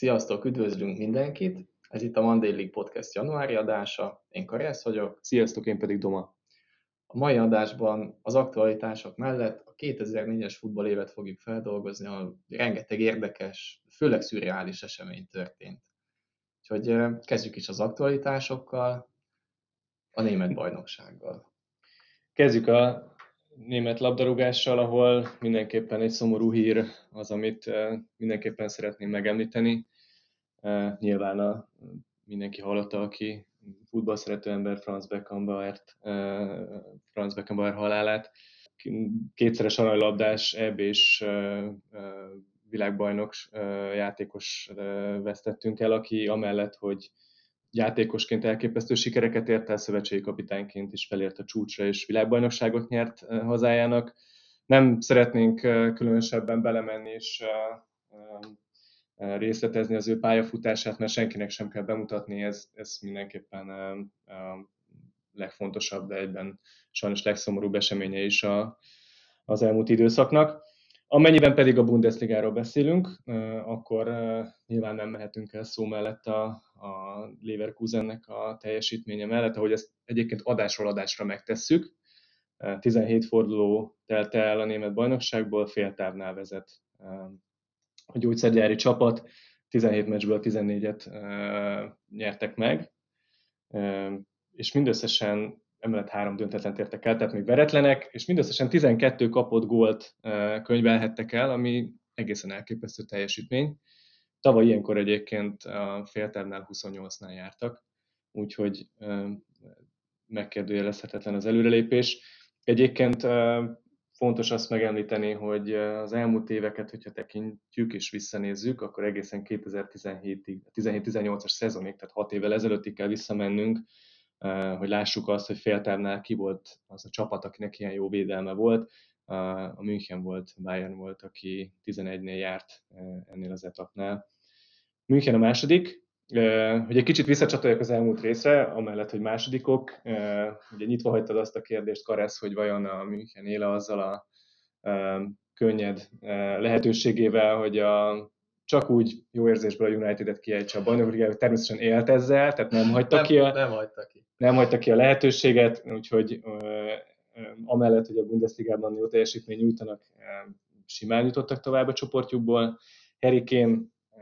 Sziasztok, üdvözlünk mindenkit! Ez itt a Monday League Podcast januári adása. Én Karesz vagyok. Sziasztok, én pedig Doma. A mai adásban az aktualitások mellett a 2004-es futballévet fogjuk feldolgozni, ahol rengeteg érdekes, főleg szürreális esemény történt. Úgyhogy kezdjük is az aktualitásokkal, a német bajnoksággal. Kezdjük a német labdarúgással, ahol mindenképpen egy szomorú hír az, amit mindenképpen szeretném megemlíteni. Nyilván a, mindenki hallotta, aki futball szerető ember Franz Beckenbauer, Franz Beckenbauer halálát. Kétszeres aranylabdás, ebb és világbajnok játékos vesztettünk el, aki amellett, hogy játékosként elképesztő sikereket ért el, szövetségi kapitányként is felért a csúcsra, és világbajnokságot nyert hazájának. Nem szeretnénk különösebben belemenni és részletezni az ő pályafutását, mert senkinek sem kell bemutatni, ez, ez mindenképpen a legfontosabb, de egyben sajnos legszomorúbb eseménye is a, az elmúlt időszaknak. Amennyiben pedig a Bundesligáról beszélünk, akkor nyilván nem mehetünk el szó mellett a, a Leverkusennek a teljesítménye mellett, ahogy ezt egyébként adásról adásra megtesszük. 17 forduló telt el a német bajnokságból, fél távnál vezet a gyógyszergyári csapat, 17 meccsből 14-et nyertek meg, és mindösszesen emellett három döntetlen értek el, tehát még veretlenek, és mindösszesen 12 kapott gólt könyvelhettek el, ami egészen elképesztő teljesítmény. Tavaly ilyenkor egyébként a féltávnál 28-nál jártak, úgyhogy megkérdőjelezhetetlen az előrelépés. Egyébként fontos azt megemlíteni, hogy az elmúlt éveket, hogyha tekintjük és visszanézzük, akkor egészen 2017-ig, 17-18-as szezonig, tehát 6 évvel ezelőttig kell visszamennünk, hogy lássuk azt, hogy féltávnál ki volt az a csapat, akinek ilyen jó védelme volt. A München volt, Bayern volt, aki 11-nél járt ennél az etapnál. München a második, hogy egy kicsit visszacsatoljak az elmúlt részre, amellett, hogy másodikok, ugye nyitva hagytad azt a kérdést, Karesz, hogy vajon a München éle azzal a könnyed lehetőségével, hogy a csak úgy jó érzésből a United-et kiejtse a bajnokligába, természetesen élt ezzel, tehát nem hagyta nem, ki a, nem hagyta ki. Nem hagyta ki a lehetőséget, úgyhogy amellett, hogy a Bundesligában jó teljesítmény nyújtanak, simán jutottak tovább a csoportjukból. Harry Kane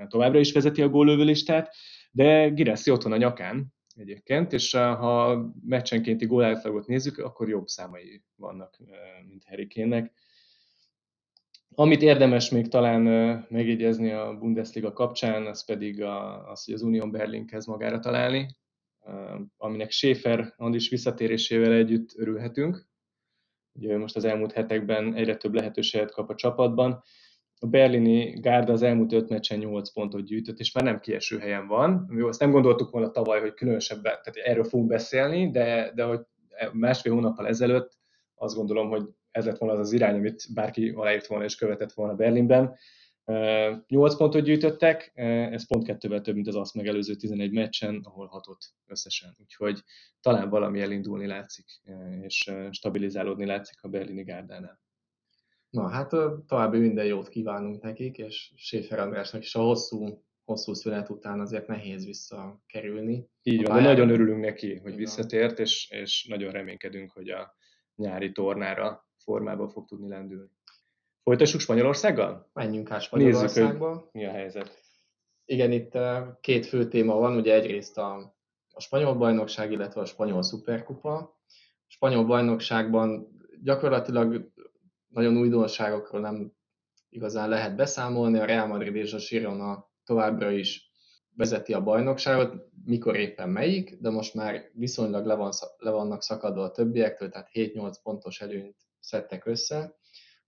továbbra is vezeti a gólövő listát, de Girassi ott a nyakán egyébként, és ha meccsenkénti gólátlagot nézzük, akkor jobb számai vannak, mint Harry Kane-nek amit érdemes még talán megjegyezni a Bundesliga kapcsán, az pedig az, hogy az Union Berlin kezd magára találni, aminek Schäfer Andis visszatérésével együtt örülhetünk. Ugye most az elmúlt hetekben egyre több lehetőséget kap a csapatban. A berlini gárda az elmúlt öt meccsen 8 pontot gyűjtött, és már nem kieső helyen van. Jó, azt nem gondoltuk volna tavaly, hogy különösebben, tehát erről fogunk beszélni, de, de hogy másfél hónappal ezelőtt azt gondolom, hogy ez lett volna az az irány, amit bárki aláírt volna és követett volna Berlinben. 8 pontot gyűjtöttek, ez pont kettővel több, mint az azt megelőző 11 meccsen, ahol hatott összesen. Úgyhogy talán valami elindulni látszik, és stabilizálódni látszik a berlini gárdánál. Na hát további minden jót kívánunk nekik, és Schäfer Andrásnak is a hosszú, hosszú szünet után azért nehéz visszakerülni. Így van, de nagyon örülünk neki, hogy visszatért, és, és nagyon reménykedünk, hogy a nyári tornára formába fog tudni lendülni. Folytassuk Spanyolországgal? Menjünk át Spanyolországba. Nézzük, mi a helyzet. Igen, itt két fő téma van, ugye egyrészt a, a spanyol bajnokság, illetve a spanyol szuperkupa. A spanyol bajnokságban gyakorlatilag nagyon újdonságokról nem igazán lehet beszámolni. A Real Madrid és a Girona továbbra is vezeti a bajnokságot, mikor éppen melyik, de most már viszonylag le, van, le vannak szakadva a többiektől, tehát 7-8 pontos előnyt szedtek össze.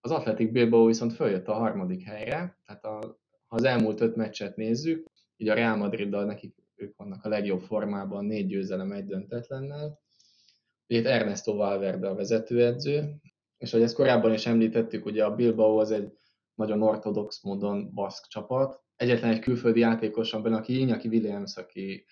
Az Atletic Bilbao viszont följött a harmadik helyre, tehát a, ha az elmúlt öt meccset nézzük, így a Real Madriddal nekik ők vannak a legjobb formában, négy győzelem, egy döntetlennel. Itt Ernesto Valverde a vezetőedző, és ahogy ezt korábban is említettük, ugye a Bilbao az egy nagyon ortodox módon baszk csapat. Egyetlen egy külföldi játékos benne, aki Iñaki Williams, aki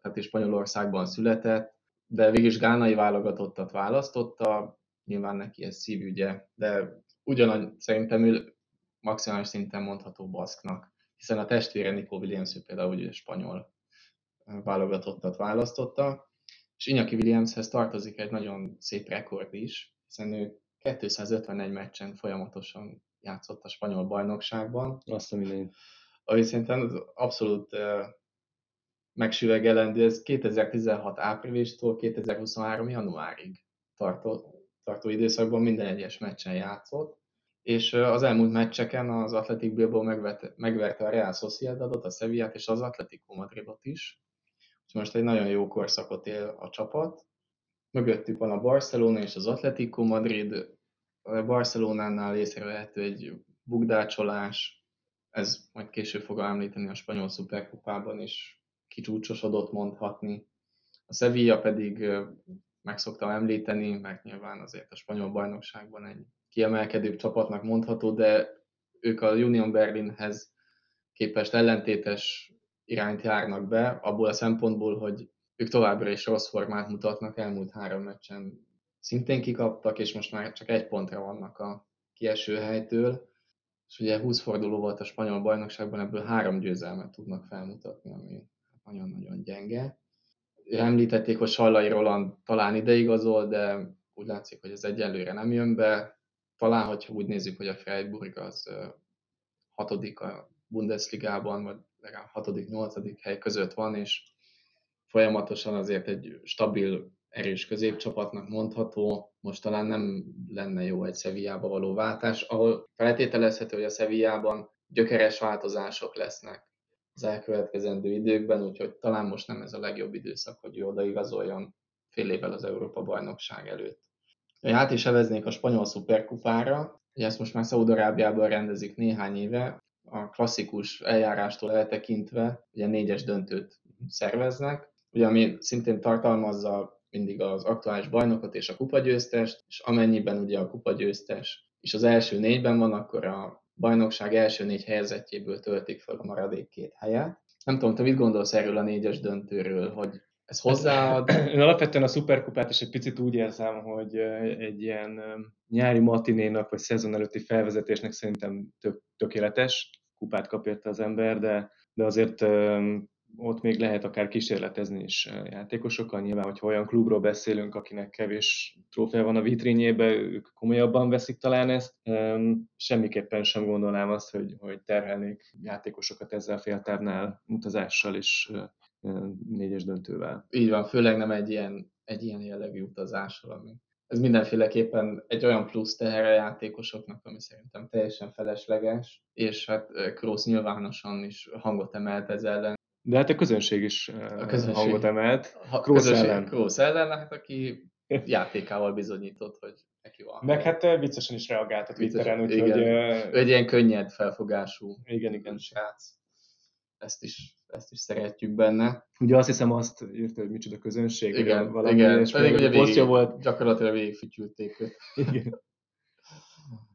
tehát is Spanyolországban született, de végig gánai válogatottat választotta, nyilván neki ez szívügye, de ugyanaz szerintem ő maximális szinten mondható baszknak, hiszen a testvére Nico Williams ő például ugye spanyol válogatottat választotta, és Iñaki Williamshez tartozik egy nagyon szép rekord is, hiszen ő 251 meccsen folyamatosan játszott a spanyol bajnokságban. Azt a minden. Ami szerintem abszolút megsüvegelendő, ez 2016 áprilistól 2023 januárig tartó, tartó időszakban minden egyes meccsen játszott, és az elmúlt meccseken az Athletic Bilbao megverte, megverte a Real Sociedadot, a Sevillát és az Atletico Madridot is. És most egy nagyon jó korszakot él a csapat. Mögöttük van a Barcelona és az Atletico Madrid. A Barcelonánál észrevehető egy bugdácsolás, ez majd később fog említeni a spanyol szuperkupában is kicsúcsosodott mondhatni. A Sevilla pedig meg szoktam említeni, mert nyilván azért a spanyol bajnokságban egy kiemelkedőbb csapatnak mondható, de ők a Union Berlinhez képest ellentétes irányt járnak be, abból a szempontból, hogy ők továbbra is rossz formát mutatnak, elmúlt három meccsen szintén kikaptak, és most már csak egy pontra vannak a kieső helytől, és ugye 20 forduló volt a spanyol bajnokságban, ebből három győzelmet tudnak felmutatni, ami nagyon-nagyon gyenge. Említették, hogy Sallai Roland talán ideigazol, de úgy látszik, hogy ez egyelőre nem jön be. Talán, hogyha úgy nézzük, hogy a Freiburg az hatodik a Bundesligában, vagy legalább hatodik, nyolcadik hely között van, és folyamatosan azért egy stabil, erős középcsapatnak mondható. Most talán nem lenne jó egy Sevillába való váltás, ahol feltételezhető, hogy a Sevillában gyökeres változások lesznek az elkövetkezendő időkben, úgyhogy talán most nem ez a legjobb időszak, hogy ő odaigazoljon fél évvel az Európa bajnokság előtt. Át is eveznék a spanyol szuperkupára, ugye ezt most már Szaudarábiában rendezik néhány éve, a klasszikus eljárástól eltekintve ugye négyes döntőt szerveznek, ugye ami szintén tartalmazza mindig az aktuális bajnokot és a kupagyőztest, és amennyiben ugye a kupagyőztes és az első négyben van, akkor a bajnokság első négy helyezettjéből töltik fel a maradék két helyet. Nem tudom, te mit gondolsz erről a négyes döntőről, hogy ez hozzáad? Én alapvetően a szuperkupát is egy picit úgy érzem, hogy egy ilyen nyári matinénak, vagy szezon előtti felvezetésnek szerintem tök, tökéletes. Kupát kap érte az ember, de, de azért ott még lehet akár kísérletezni is játékosokkal. Nyilván, hogyha olyan klubról beszélünk, akinek kevés trófea van a vitrínjébe, ők komolyabban veszik talán ezt. Semmiképpen sem gondolnám azt, hogy, hogy terhelnék játékosokat ezzel féltávnál utazással és négyes döntővel. Így van, főleg nem egy ilyen, egy ilyen jellegű utazással, ami ez mindenféleképpen egy olyan plusz teher a játékosoknak, ami szerintem teljesen felesleges, és hát Kroos nyilvánosan is hangot emelt ez ellen, de hát a közönség is a közönség. hangot emelt. A Krósz ellen. Krósz ellen, hát aki játékával bizonyított, hogy neki van. Meg hát viccesen is reagált a Twitteren, úgyhogy... Ő egy ilyen könnyed felfogású igen, igen. srác. Ezt is, ezt is szeretjük benne. Ugye azt hiszem azt írta, hogy micsoda közönség. Igen, valami igen. És pedig ugye végig, volt. Gyakorlatilag végigfütyülték őt. Igen.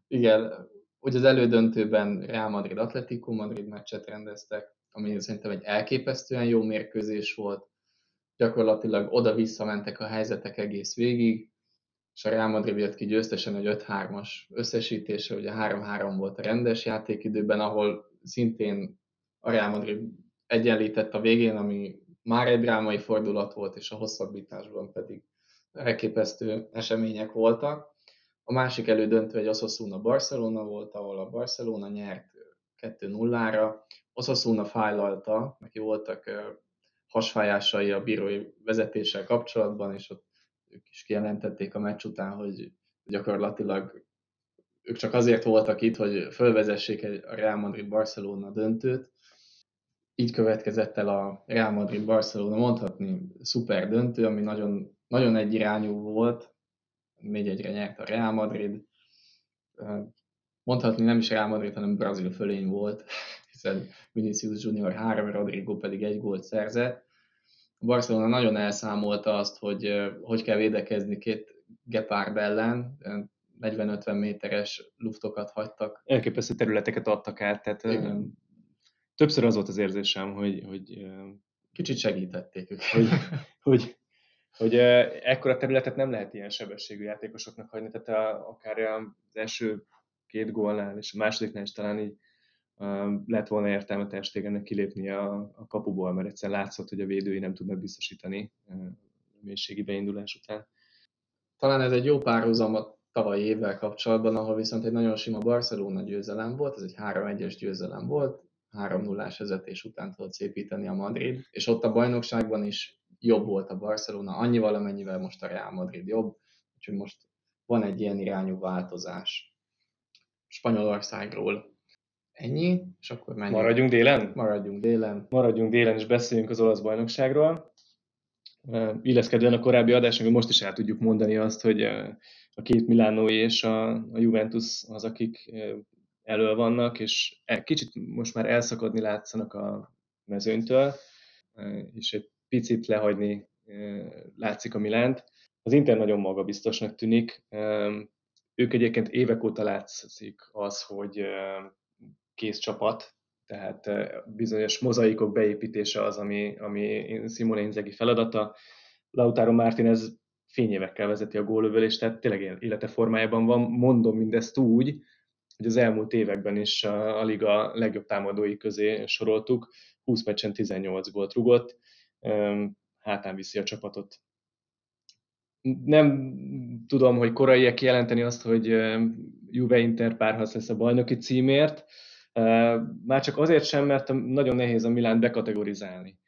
igen. Ugye az elődöntőben Real Madrid Atletico Madrid meccset rendeztek, ami szerintem egy elképesztően jó mérkőzés volt. Gyakorlatilag oda-vissza mentek a helyzetek egész végig, és a Real Madrid jött ki győztesen egy 5-3-as összesítése, ugye 3-3 volt a rendes játékidőben, ahol szintén a Real Madrid egyenlített a végén, ami már egy drámai fordulat volt, és a hosszabbításban pedig elképesztő események voltak. A másik elődöntő egy Osasuna Barcelona volt, ahol a Barcelona nyert 2-0-ra, Osasuna fájlalta, neki voltak hasfájásai a bírói vezetéssel kapcsolatban, és ott ők is kijelentették a meccs után, hogy gyakorlatilag ők csak azért voltak itt, hogy fölvezessék a Real Madrid-Barcelona döntőt. Így következett el a Real Madrid-Barcelona, mondhatni szuper döntő, ami nagyon, nagyon egyirányú volt. 4-1-re nyert a Real Madrid. Mondhatni nem is Real Madrid, hanem Brazil fölény volt hiszen Vinicius Junior három, Rodrigo pedig egy gólt szerzett. A Barcelona nagyon elszámolta azt, hogy hogy kell védekezni két Gepard ellen, 40-50 méteres luftokat hagytak. Elképesztő területeket adtak át, tehát Igen. többször az volt az érzésem, hogy, hogy kicsit segítették őket. Hogy, hogy, hogy ekkora területet nem lehet ilyen sebességű játékosoknak hagyni, tehát a, akár az első két gólnál és a másodiknál is talán így lett volna értelme Testégennek kilépni a, a kapuból, mert egyszer látszott, hogy a védői nem tudnak biztosítani mélységi beindulás után. Talán ez egy jó párhuzam a tavalyi évvel kapcsolatban, ahol viszont egy nagyon sima Barcelona győzelem volt, ez egy 3-1-es győzelem volt, 3-0-ás vezetés után tudott szépíteni a Madrid, és ott a bajnokságban is jobb volt a Barcelona, annyival, amennyivel most a Real Madrid jobb, úgyhogy most van egy ilyen irányú változás Spanyolországról. Ennyi, és akkor menjünk. Maradjunk délen? Maradjunk délen. Maradjunk délen, és beszéljünk az olasz bajnokságról. Illeszkedően a korábbi adásnak, most is el tudjuk mondani azt, hogy a két Milánói és a, a Juventus az, akik elől vannak, és e, kicsit most már elszakadni látszanak a mezőnytől, és egy picit lehagyni látszik a Milánt. Az Inter nagyon magabiztosnak tűnik. Ők egyébként évek óta látszik az, hogy kész csapat, tehát bizonyos mozaikok beépítése az, ami, ami Simone Inzaghi feladata. Lautaro Martinez fényévekkel vezeti a gólövölést, tehát tényleg élete formájában van. Mondom mindezt úgy, hogy az elmúlt években is a, a liga legjobb támadói közé soroltuk, 20 meccsen 18 gólt rugott, hátán viszi a csapatot. Nem tudom, hogy korai kijelenteni azt, hogy Juve Inter párharc lesz a bajnoki címért, már csak azért sem, mert nagyon nehéz a Milán bekategorizálni.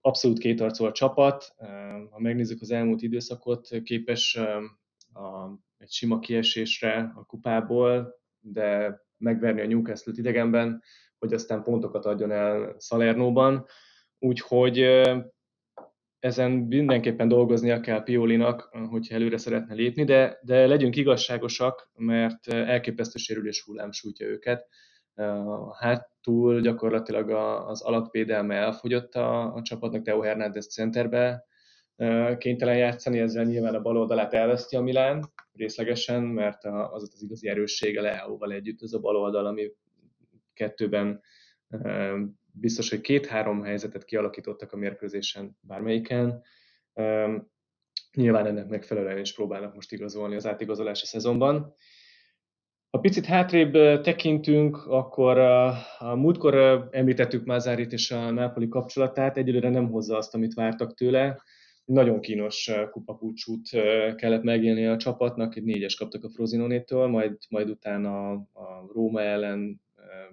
Abszolút kétarcú a csapat, ha megnézzük az elmúlt időszakot, képes a, egy sima kiesésre a kupából, de megverni a Newcastle-t idegenben, hogy aztán pontokat adjon el Salernóban. Úgyhogy ezen mindenképpen dolgoznia kell Piolinak, hogyha előre szeretne lépni, de, de legyünk igazságosak, mert elképesztő sérülés hullám sújtja őket. Hátul gyakorlatilag az alapvédelme elfogyott a, a csapatnak, Teo Hernández centerbe kénytelen játszani, ezzel nyilván a bal oldalát elveszti a Milán részlegesen, mert az az igazi erőssége Leóval együtt ez a bal oldal, ami kettőben biztos, hogy két-három helyzetet kialakítottak a mérkőzésen bármelyiken. Nyilván ennek megfelelően is próbálnak most igazolni az átigazolási szezonban. Ha picit hátrébb tekintünk, akkor a, a múltkor említettük Mázárit és a Nápoli kapcsolatát, egyelőre nem hozza azt, amit vártak tőle. Nagyon kínos kupapúcsút kellett megélni a csapatnak, egy négyes kaptak a Frozinonétől, majd, majd utána a, Róma ellen,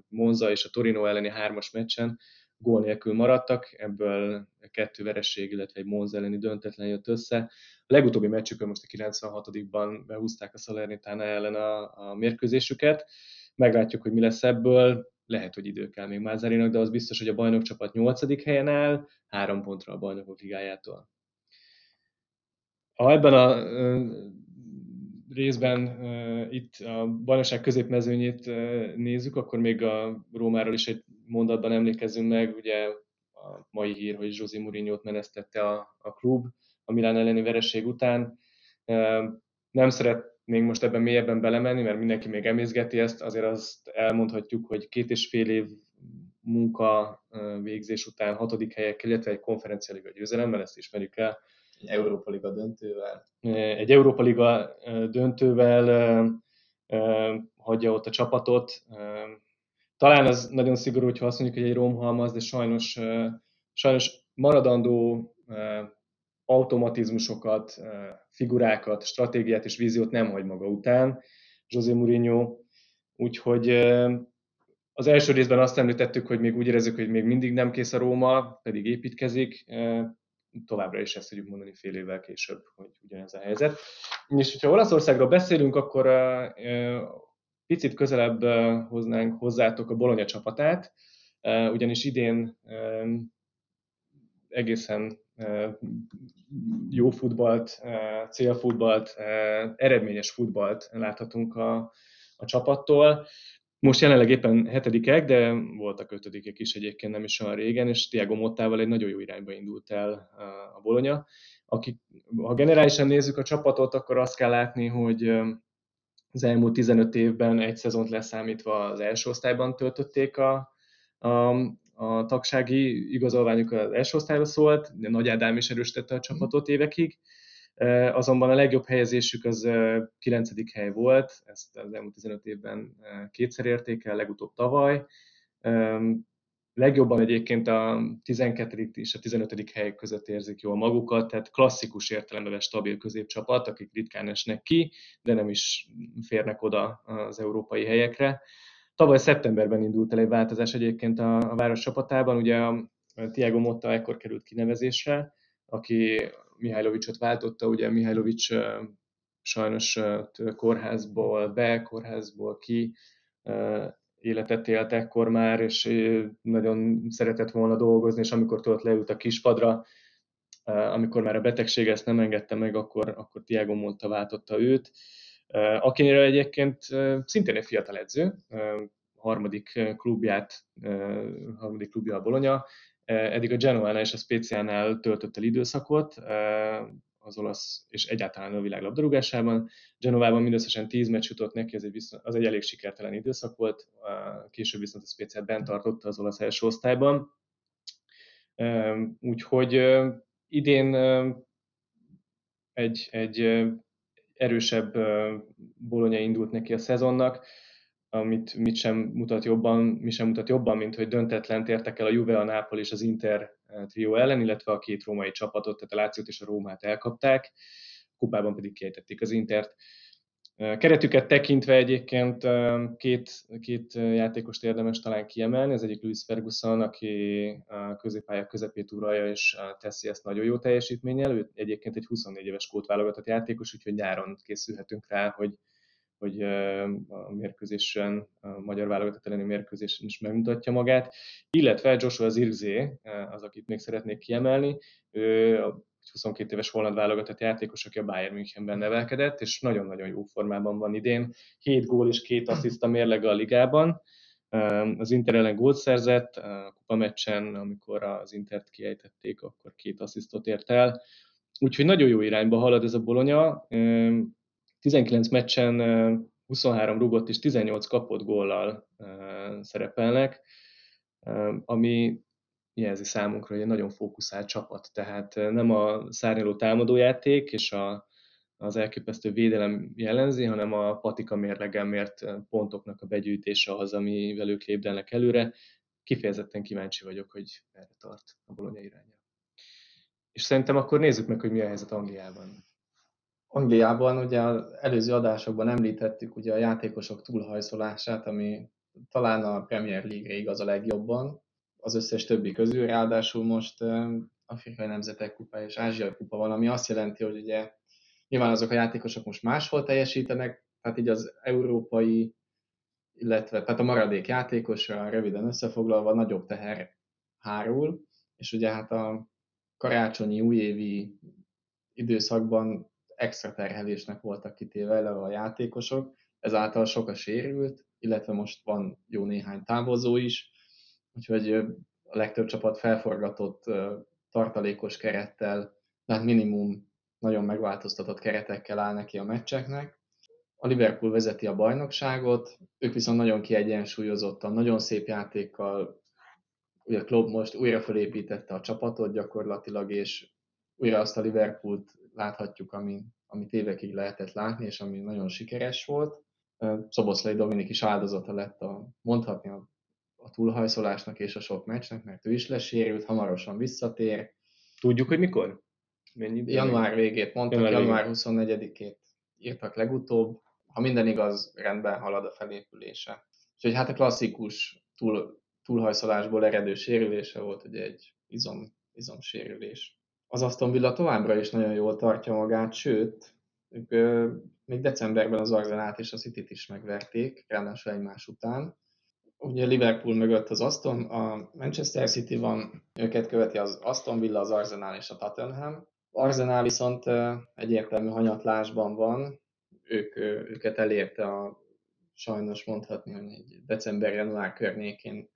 Monza és a Torino elleni hármas meccsen gól nélkül maradtak, ebből kettő veresség, illetve egy Monza elleni döntetlen jött össze. A legutóbbi meccsükön most a 96-ban behúzták a Salernitana ellen a, a mérkőzésüket. Meglátjuk, hogy mi lesz ebből. Lehet, hogy idő kell még Mázarinak, de az biztos, hogy a bajnokcsapat 8. helyen áll, három pontra a bajnokok ligájától. Ha ebben a részben itt a bajnokság középmezőnyét nézzük, akkor még a Rómáról is egy mondatban emlékezünk meg, ugye a mai hír, hogy José Mourinho-t menesztette a, a klub a Milán elleni vereség után. Nem szeretnénk most ebben mélyebben belemenni, mert mindenki még emészgeti ezt, azért azt elmondhatjuk, hogy két és fél év munka végzés után hatodik helyekkel, illetve egy konferenciáliga győzelemmel, ezt ismerjük el. Egy Európa Liga döntővel. Egy Európa Liga döntővel hagyja ott a csapatot. Talán az nagyon szigorú, hogyha azt mondjuk, hogy egy romhalmaz, de sajnos, sajnos maradandó automatizmusokat, figurákat, stratégiát és víziót nem hagy maga után José Mourinho. Úgyhogy az első részben azt említettük, hogy még úgy érezzük, hogy még mindig nem kész a Róma, pedig építkezik. Továbbra is ezt tudjuk mondani fél évvel később, hogy ugyanez a helyzet. És hogyha Olaszországról beszélünk, akkor picit közelebb hoznánk hozzátok a Bologna csapatát, ugyanis idén egészen jó futballt, célfutballt, eredményes futballt láthatunk a, a csapattól. Most jelenleg éppen hetedikek, de voltak ötödikek is egyébként nem is olyan régen, és Tiago Mottával egy nagyon jó irányba indult el a Bologna. Aki, ha generálisan nézzük a csapatot, akkor azt kell látni, hogy az elmúlt 15 évben egy szezont leszámítva az első osztályban töltötték a, a, a tagsági igazolványuk az első osztályra szólt, de Nagy Ádám is erősítette a csapatot évekig. Azonban a legjobb helyezésük az 9. hely volt, ezt az elmúlt 15 évben kétszer érték el, legutóbb tavaly. Legjobban egyébként a 12. és a 15. hely között érzik jól magukat, tehát klasszikus értelemben stabil középcsapat, akik ritkán esnek ki, de nem is férnek oda az európai helyekre. Tavaly szeptemberben indult el egy változás egyébként a, a város csapatában, ugye a Tiago Motta ekkor került kinevezésre, aki Mihajlovicsot váltotta, ugye Mihajlovics sajnos kórházból be, kórházból ki, életet élt ekkor már, és nagyon szeretett volna dolgozni, és amikor tudott leült a kispadra, amikor már a betegség ezt nem engedte meg, akkor, akkor Tiago Motta váltotta őt, akinél egyébként szintén egy fiatal edző, harmadik klubját, harmadik klubja a Bologna, eddig a Genoánál és a Speciánál töltött el időszakot, az olasz és egyáltalán a világ labdarúgásában. Genovában mindösszesen 10 meccs jutott neki, ez egy, viszont, az egy elég sikertelen időszak volt, később viszont a Speciát bent tartotta az olasz első osztályban. Úgyhogy idén egy, egy erősebb bolonya indult neki a szezonnak, amit mit sem mutat jobban, mi sem mutat jobban, mint hogy döntetlen értek el a Juve, a Nápol és az Inter eh, trió ellen, illetve a két római csapatot, tehát a Lációt és a Rómát elkapták, kupában pedig kiejtették az Intert. Eh, keretüket tekintve egyébként eh, két, két játékost érdemes talán kiemelni, az egyik Louis Ferguson, aki a középpálya közepét uralja, és teszi ezt nagyon jó teljesítménnyel. Ő egyébként egy 24 éves kótválogatott játékos, úgyhogy nyáron készülhetünk rá, hogy hogy a mérkőzésen, a magyar válogatott elleni mérkőzésen is megmutatja magát, illetve Joshua Zirkzé, az, akit még szeretnék kiemelni, ő a 22 éves holland válogatott játékos, aki a Bayern Münchenben nevelkedett, és nagyon-nagyon jó formában van idén. 7 gól és 2 assziszt a mérlege a ligában. Az Inter ellen gólt szerzett, a kupameccsen, amikor az Intert kiejtették, akkor két asszisztot ért el. Úgyhogy nagyon jó irányba halad ez a Bolonya. 19 meccsen 23 rugott és 18 kapott góllal szerepelnek, ami jelzi számunkra, hogy egy nagyon fókuszált csapat, tehát nem a szárnyaló támadójáték és a, az elképesztő védelem jellemzi, hanem a patika mérlegen mért pontoknak a begyűjtése az, amivel ők lépdelnek előre. Kifejezetten kíváncsi vagyok, hogy erre tart a Bologna iránya. És szerintem akkor nézzük meg, hogy mi a helyzet Angliában. Angliában ugye az előző adásokban említettük ugye a játékosok túlhajszolását, ami talán a Premier League-re igaz a legjobban, az összes többi közül, ráadásul most Afrikai Nemzetek Kupa és Ázsiai Kupa van, ami azt jelenti, hogy ugye nyilván azok a játékosok most máshol teljesítenek, tehát így az európai, illetve tehát a maradék játékosra röviden összefoglalva nagyobb teher hárul, és ugye hát a karácsonyi újévi időszakban extra terhelésnek voltak kitéve a játékosok, ezáltal sok a sérült, illetve most van jó néhány távozó is, úgyhogy a legtöbb csapat felforgatott tartalékos kerettel, tehát minimum nagyon megváltoztatott keretekkel áll neki a meccseknek. A Liverpool vezeti a bajnokságot, ők viszont nagyon kiegyensúlyozottan, nagyon szép játékkal, ugye Klopp most újra felépítette a csapatot gyakorlatilag, és újra azt a Liverpoolt láthatjuk, ami, amit évekig lehetett látni, és ami nagyon sikeres volt. Szoboszlai Dominik is áldozata lett a, mondhatni a, a túlhajszolásnak és a sok meccsnek, mert ő is lesérült, hamarosan visszatér. Tudjuk, hogy mikor? Mennyi január végét mondtak, január, január 24-ét írtak legutóbb. Ha minden igaz, rendben halad a felépülése. Úgyhogy hát a klasszikus túl, túlhajszolásból eredő sérülése volt ugye egy izom, izomsérülés az Aston Villa továbbra is nagyon jól tartja magát, sőt, ők még decemberben az Arzenát és a City-t is megverték, ráadásul egymás után. Ugye Liverpool mögött az Aston, a Manchester City van, őket követi az Aston Villa, az Arsenal és a Tottenham. Arsenal viszont egyértelmű hanyatlásban van, ők, őket elérte a sajnos mondhatni, hogy egy december-január környékén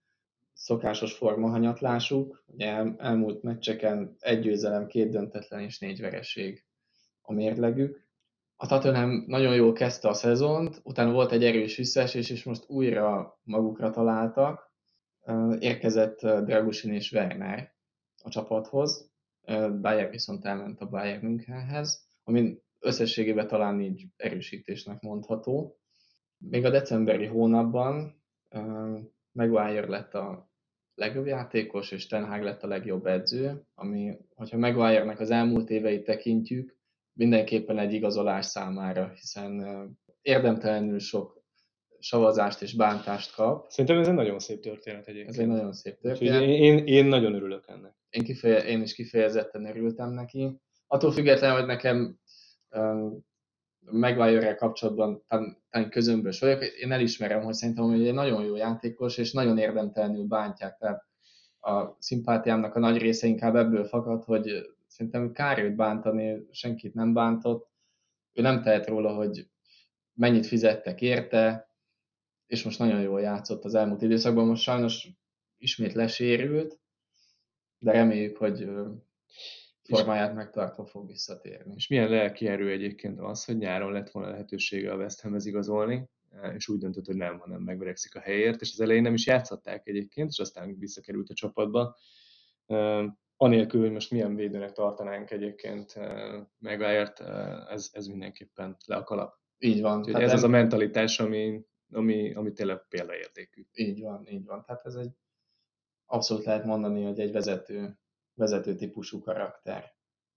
szokásos formahanyatlásuk. Ugye el, elmúlt meccseken egy győzelem, két döntetlen és négy vereség a mérlegük. A Tottenham nagyon jól kezdte a szezont, utána volt egy erős visszaesés, és most újra magukra találtak. Érkezett Dragusin és Werner a csapathoz, Bayer viszont elment a Bayern Münchenhez. ami összességében talán így erősítésnek mondható. Még a decemberi hónapban Maguire lett a legjobb játékos, és Ten Hag lett a legjobb edző, ami, hogyha Maguire-nek az elmúlt éveit tekintjük, mindenképpen egy igazolás számára, hiszen érdemtelenül sok savazást és bántást kap. Szerintem ez egy nagyon szép történet egyébként. Ez egy nagyon szép történet. Én, én, én nagyon örülök ennek. Én, kifeje, én is kifejezetten örültem neki. Attól függetlenül, hogy nekem um, Maguire-rel kapcsolatban talán közömbös vagyok, én elismerem, hogy szerintem hogy egy nagyon jó játékos, és nagyon érdemtelenül bántják. Tehát a szimpátiámnak a nagy része inkább ebből fakad, hogy szerintem kár őt bántani, senkit nem bántott. Ő nem tehet róla, hogy mennyit fizettek érte, és most nagyon jól játszott az elmúlt időszakban. Most sajnos ismét lesérült, de reméljük, hogy formáját megtartva fog visszatérni. És milyen lelki erő egyébként az, hogy nyáron lett volna lehetősége a West Hamhez igazolni, és úgy döntött, hogy nem, hanem megverekszik a helyért, és az elején nem is játszották egyébként, és aztán visszakerült a csapatba. Anélkül, hogy most milyen védőnek tartanánk egyébként Maguire-t, ez, ez mindenképpen le a kalap. Így van. Úgyhogy ez nem... az a mentalitás, ami, ami, ami tényleg példaértékű. Így van, így van. Tehát ez egy abszolút lehet mondani, hogy egy vezető, vezető típusú karakter.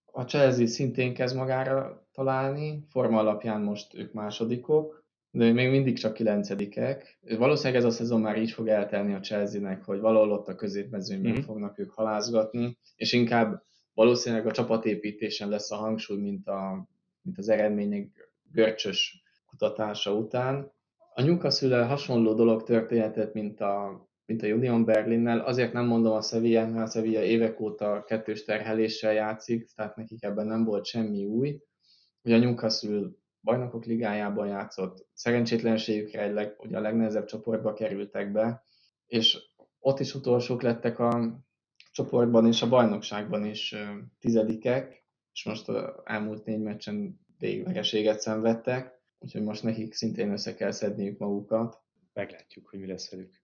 A Chelsea szintén kezd magára találni, forma alapján most ők másodikok, de még mindig csak kilencedikek. Valószínűleg ez a szezon már így fog eltelni a Chelsea-nek, hogy valahol ott a középmezőnyben mm-hmm. fognak ők halázgatni, és inkább valószínűleg a csapatépítésen lesz a hangsúly, mint, a, mint az eredmények görcsös kutatása után. A Newcastle hasonló dolog történhetett, mint a, mint a Union Berlinnel. Azért nem mondom a Sevilla, mert a Sevilla évek óta kettős terheléssel játszik, tehát nekik ebben nem volt semmi új. Ugye a Newcastle bajnokok ligájában játszott, szerencsétlenségükre egy leg, ugye a legnehezebb csoportba kerültek be, és ott is utolsók lettek a csoportban és a bajnokságban is tizedikek, és most az elmúlt négy meccsen véglegeséget szenvedtek, úgyhogy most nekik szintén össze kell szedniük magukat. Meglátjuk, hogy mi lesz velük.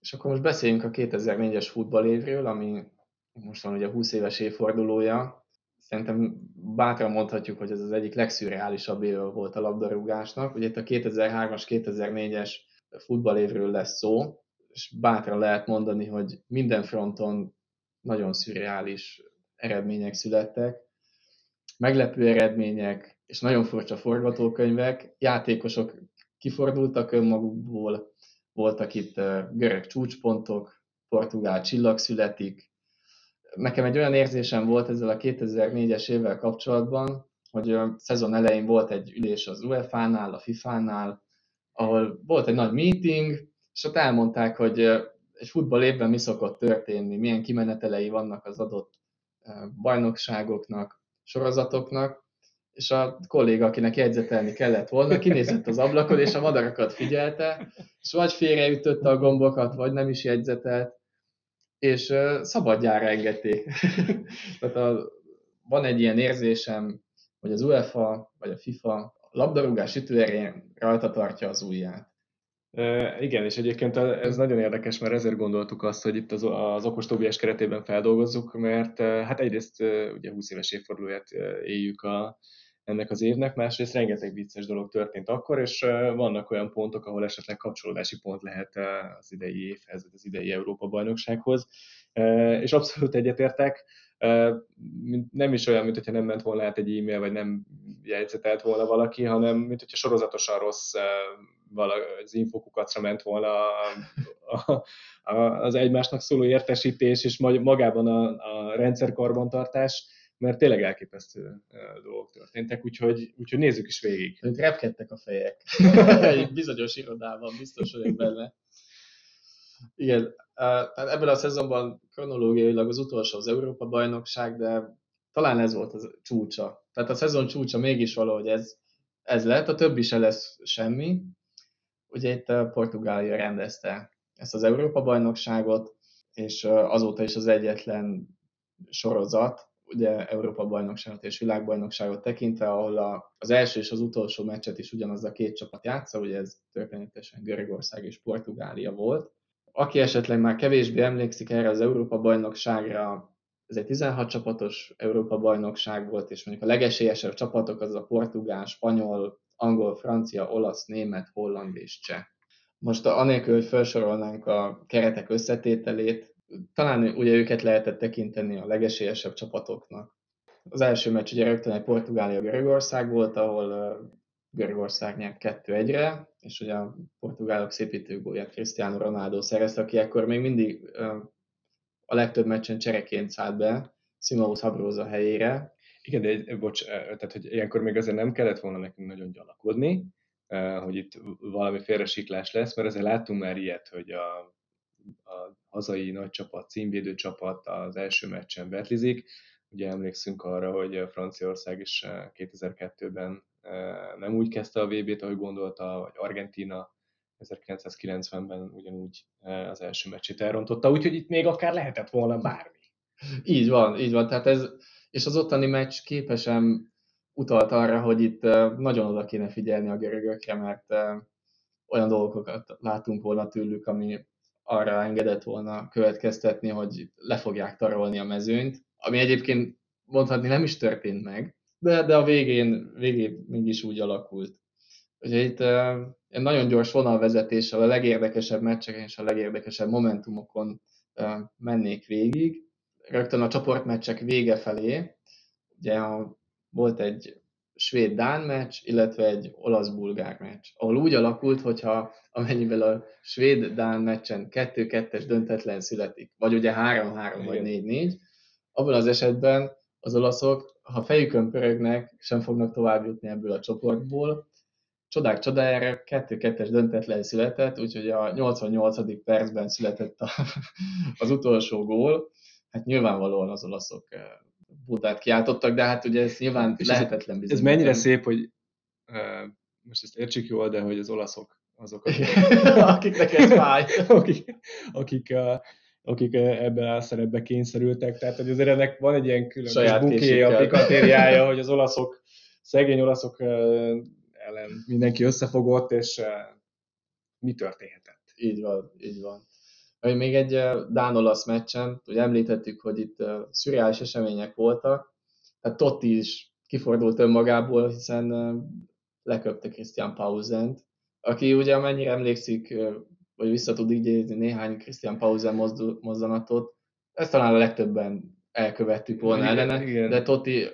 És akkor most beszéljünk a 2004-es futballévről, ami most van ugye 20 éves évfordulója, szerintem bátran mondhatjuk, hogy ez az egyik legszürreálisabb éve volt a labdarúgásnak. Ugye itt a 2003-as, 2004-es futballévről lesz szó, és bátran lehet mondani, hogy minden fronton nagyon szürreális eredmények születtek. Meglepő eredmények és nagyon furcsa forgatókönyvek. Játékosok kifordultak önmagukból, voltak itt görög csúcspontok, portugál csillag születik, nekem egy olyan érzésem volt ezzel a 2004-es évvel kapcsolatban, hogy szezon elején volt egy ülés az UEFA-nál, a FIFA-nál, ahol volt egy nagy meeting, és ott elmondták, hogy egy futball évben mi szokott történni, milyen kimenetelei vannak az adott bajnokságoknak, sorozatoknak, és a kolléga, akinek jegyzetelni kellett volna, kinézett az ablakon, és a madarakat figyelte, és vagy félreütötte a gombokat, vagy nem is jegyzetelt, és szabadjára engedték. Tehát a, van egy ilyen érzésem, hogy az UEFA vagy a FIFA a labdarúgás ütőerén rajta tartja az ujját. E, igen, és egyébként ez nagyon érdekes, mert ezért gondoltuk azt, hogy itt az, az okos Tobiás keretében feldolgozzuk, mert hát egyrészt ugye 20 éves évfordulóját éljük a, ennek az évnek, másrészt rengeteg vicces dolog történt akkor, és vannak olyan pontok, ahol esetleg kapcsolódási pont lehet az idei évhez, az idei Európa-bajnoksághoz, és abszolút egyetértek, nem is olyan, mint hogyha nem ment volna át egy e-mail, vagy nem jegyzetelt volna valaki, hanem mint hogyha sorozatosan rossz az infokukacra ment volna a, a, az egymásnak szóló értesítés, és magában a, a rendszerkarbantartás, mert tényleg elképesztő dolgok történtek, úgyhogy, úgyhogy nézzük is végig. Ők repkedtek a fejek. Egy bizonyos irodában, biztos vagyok benne. Igen, tehát ebben a szezonban kronológiailag az utolsó az Európa-bajnokság, de talán ez volt a csúcsa. Tehát a szezon csúcsa mégis valahogy ez, ez lett, a többi se lesz semmi. Ugye itt Portugália rendezte ezt az Európa-bajnokságot, és azóta is az egyetlen sorozat, ugye Európa-bajnokságot és világbajnokságot tekintve, ahol a, az első és az utolsó meccset is ugyanaz a két csapat játsza, ugye ez történetesen Görögország és Portugália volt. Aki esetleg már kevésbé emlékszik erre az Európa-bajnokságra, ez egy 16 csapatos Európa-bajnokság volt, és mondjuk a legesélyesebb csapatok az a portugál, spanyol, angol, francia, olasz, német, holland és cseh. Most anélkül, hogy felsorolnánk a keretek összetételét, talán ugye őket lehetett tekinteni a legesélyesebb csapatoknak. Az első meccs ugye rögtön egy Portugália-Görögország volt, ahol Görögország nyert 2-1-re, és ugye a portugálok szépítőgólját Cristiano Ronaldo szerezte, aki ekkor még mindig a legtöbb meccsen csereként szállt be, Simão Szabróza helyére. Igen, de bocs, tehát hogy ilyenkor még azért nem kellett volna nekünk nagyon gyanakodni, hogy itt valami félresiklás lesz, mert azért láttunk már ilyet, hogy a, a hazai nagy csapat, címvédő csapat az első meccsen betlizik. Ugye emlékszünk arra, hogy Franciaország is 2002-ben nem úgy kezdte a VB-t, ahogy gondolta, vagy Argentina 1990-ben ugyanúgy az első meccsét elrontotta, úgyhogy itt még akár lehetett volna bármi. Így van, így van. Tehát ez, és az ottani meccs képesen utalt arra, hogy itt nagyon oda kéne figyelni a görögökre, mert olyan dolgokat látunk volna tőlük, ami arra engedett volna következtetni, hogy le fogják tarolni a mezőnyt, ami egyébként mondhatni nem is történt meg, de, de a végén, végén mégis úgy alakult. Ugye itt egy nagyon gyors vonalvezetéssel a legérdekesebb meccseken és a legérdekesebb momentumokon mennék végig. Rögtön a csoportmeccsek vége felé, ugye a, volt egy svéd-dán meccs, illetve egy olasz-bulgár meccs, ahol úgy alakult, hogyha amennyivel a svéd-dán meccsen 2-2-es döntetlen születik, vagy ugye 3-3 vagy 4-4, abban az esetben az olaszok ha fejükön pörögnek, sem fognak tovább jutni ebből a csoportból. Csodák csodájára 2-2-es döntetlen született, úgyhogy a 88. percben született a, az utolsó gól. Hát nyilvánvalóan az olaszok Budát kiáltottak, de hát ugye ez nyilván És lehetetlen bizony. Ez mennyire szép, hogy uh, most ezt értsük jól, de hogy az olaszok azok, akik, akiknek ez fáj. akik, akik uh, akik e, ebben a szerepbe kényszerültek. Tehát, hogy azért ennek van egy ilyen különböző bukéja, pikatériája, hogy az olaszok, szegény olaszok e, ellen mindenki összefogott, és e, mi történhetett? Így van, így van. Még egy Dán-olasz meccsen, ugye említettük, hogy itt szürreális események voltak, tehát Totti is kifordult önmagából, hiszen leköpte Christian Pausent, aki ugye amennyire emlékszik, vagy vissza tud idézni néhány Christian Pausen mozdanatot, ezt talán a legtöbben elkövettük volna igen, ellene, igen. de Totti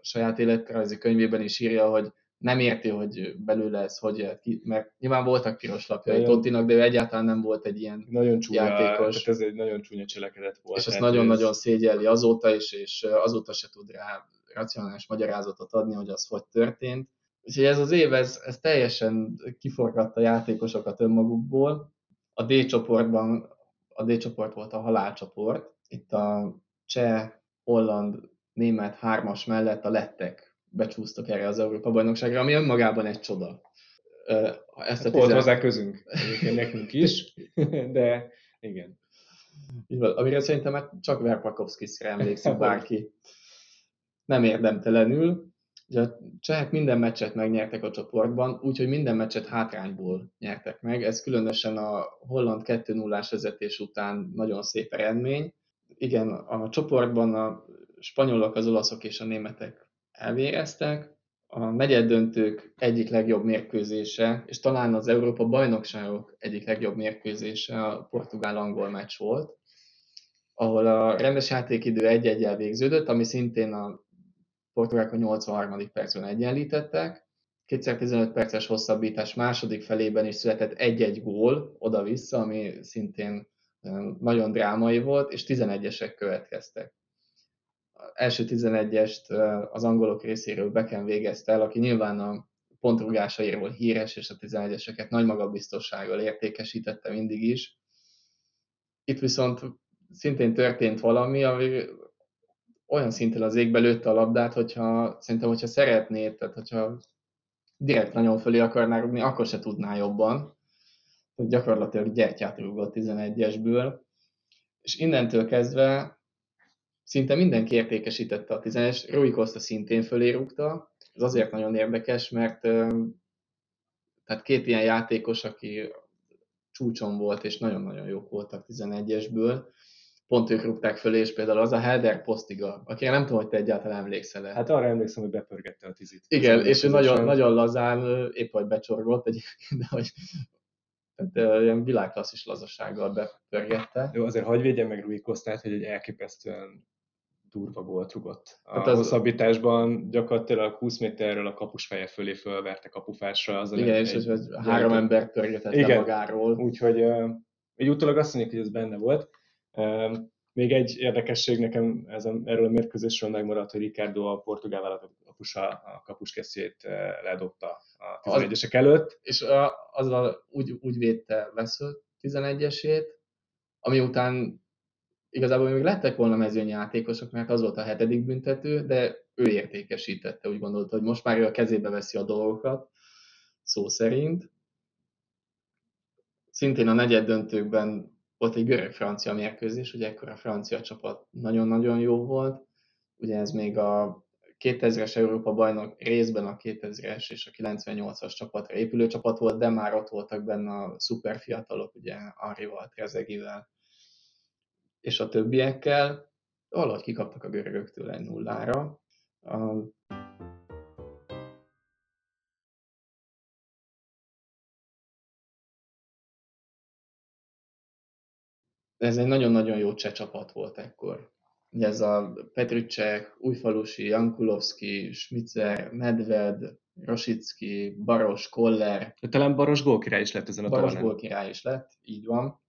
saját életrajzi könyvében is írja, hogy nem érti, hogy belőle ez hogy jött ki, mert nyilván voltak piros lapjai Tottinak, de ő egyáltalán nem volt egy ilyen nagyon csúnya, játékos. Tehát ez egy nagyon csúnya cselekedet volt. És ezt nagyon-nagyon ez... szégyelli azóta is, és azóta se tud rá racionális magyarázatot adni, hogy az hogy történt. Úgyhogy ez az év, ez, ez teljesen kiforgatta játékosokat önmagukból, a D csoportban, a D csoport volt a halálcsoport, itt a cseh, holland, német hármas mellett a lettek becsúsztak erre az Európa bajnokságra, ami önmagában egy csoda. Ezt a hát Volt hozzá közünk, nekünk is, de igen. Így van, amire szerintem csak Verpakovskisra emlékszik bárki. Nem érdemtelenül, Ugye a csehek minden meccset megnyertek a csoportban, úgyhogy minden meccset hátrányból nyertek meg. Ez különösen a holland 2-0-ás vezetés után nagyon szép eredmény. Igen, a csoportban a spanyolok, az olaszok és a németek elvéreztek. A negyeddöntők egyik legjobb mérkőzése, és talán az Európa bajnokságok egyik legjobb mérkőzése a portugál-angol meccs volt, ahol a rendes játékidő egy-egyel végződött, ami szintén a portugálok a 83. percben egyenlítettek, 215 perces hosszabbítás második felében is született egy-egy gól oda-vissza, ami szintén nagyon drámai volt, és 11-esek következtek. Első 11-est az angolok részéről Beken végezte el, aki nyilván a pontrugásairól híres, és a 11-eseket nagy magabiztossággal értékesítette mindig is. Itt viszont szintén történt valami, ami olyan szinten az égbe lőtte a labdát, hogyha szerintem, hogyha szeretné, tehát hogyha direkt nagyon fölé akarná rúgni, akkor se tudná jobban. Gyakorlatilag gyertyát rúgott 11-esből. És innentől kezdve szinte mindenki értékesítette a 10-es, Rui Costa szintén fölé rúgta. Ez azért nagyon érdekes, mert tehát két ilyen játékos, aki csúcson volt, és nagyon-nagyon jók voltak 11-esből, pont ők rúgták föl, és például az a Helder Postiga, akire nem tudom, hogy te egyáltalán emlékszel -e. Hát arra emlékszem, hogy bepörgette a tizit. Igen, és ő nagyon, nagyon lazán, épp hogy becsorgott egyébként, de hogy tehát, ilyen világklasszis lazasággal bepörgette. Jó, azért hagyj védjen meg Rui Kostát, hogy egy elképesztően durva gólt rugott. A hát az... hosszabbításban gyakorlatilag 20 méterről a kapus feje fölé fölverte kapufásra. Az igen, és egy, egy három ember pörgetett igen, magáról. Úgyhogy egy utólag azt mondjuk, hogy ez benne volt. Még egy érdekesség nekem ez a, erről a mérkőzésről megmaradt, hogy Ricardo a portugál válogatottsa a kapuskeszét ledobta a 11-esek előtt. És azzal úgy, úgy védte Vesző 11-esét, ami után igazából még lettek volna mezőnyi játékosok, mert az volt a hetedik büntető, de ő értékesítette, úgy gondolta, hogy most már ő a kezébe veszi a dolgokat, szó szerint. Szintén a negyed döntőkben volt egy görög-francia mérkőzés, ugye ekkor a francia csapat nagyon-nagyon jó volt, ugye ez még a 2000-es Európa bajnok részben a 2000-es és a 98-as csapatra épülő csapat volt, de már ott voltak benne a szuperfiatalok, ugye Arrival, Trezegivel és a többiekkel. Valahogy kikaptak a görögöktől egy nullára. ez egy nagyon-nagyon jó cseh csapat volt ekkor. Ugye ez a Petricek, Újfalusi, Jankulovski, Schmitzer, Medved, Rosicki, Baros, Koller. Talán Baros gólkirály is lett ezen a Baros gólkirály is lett, így van.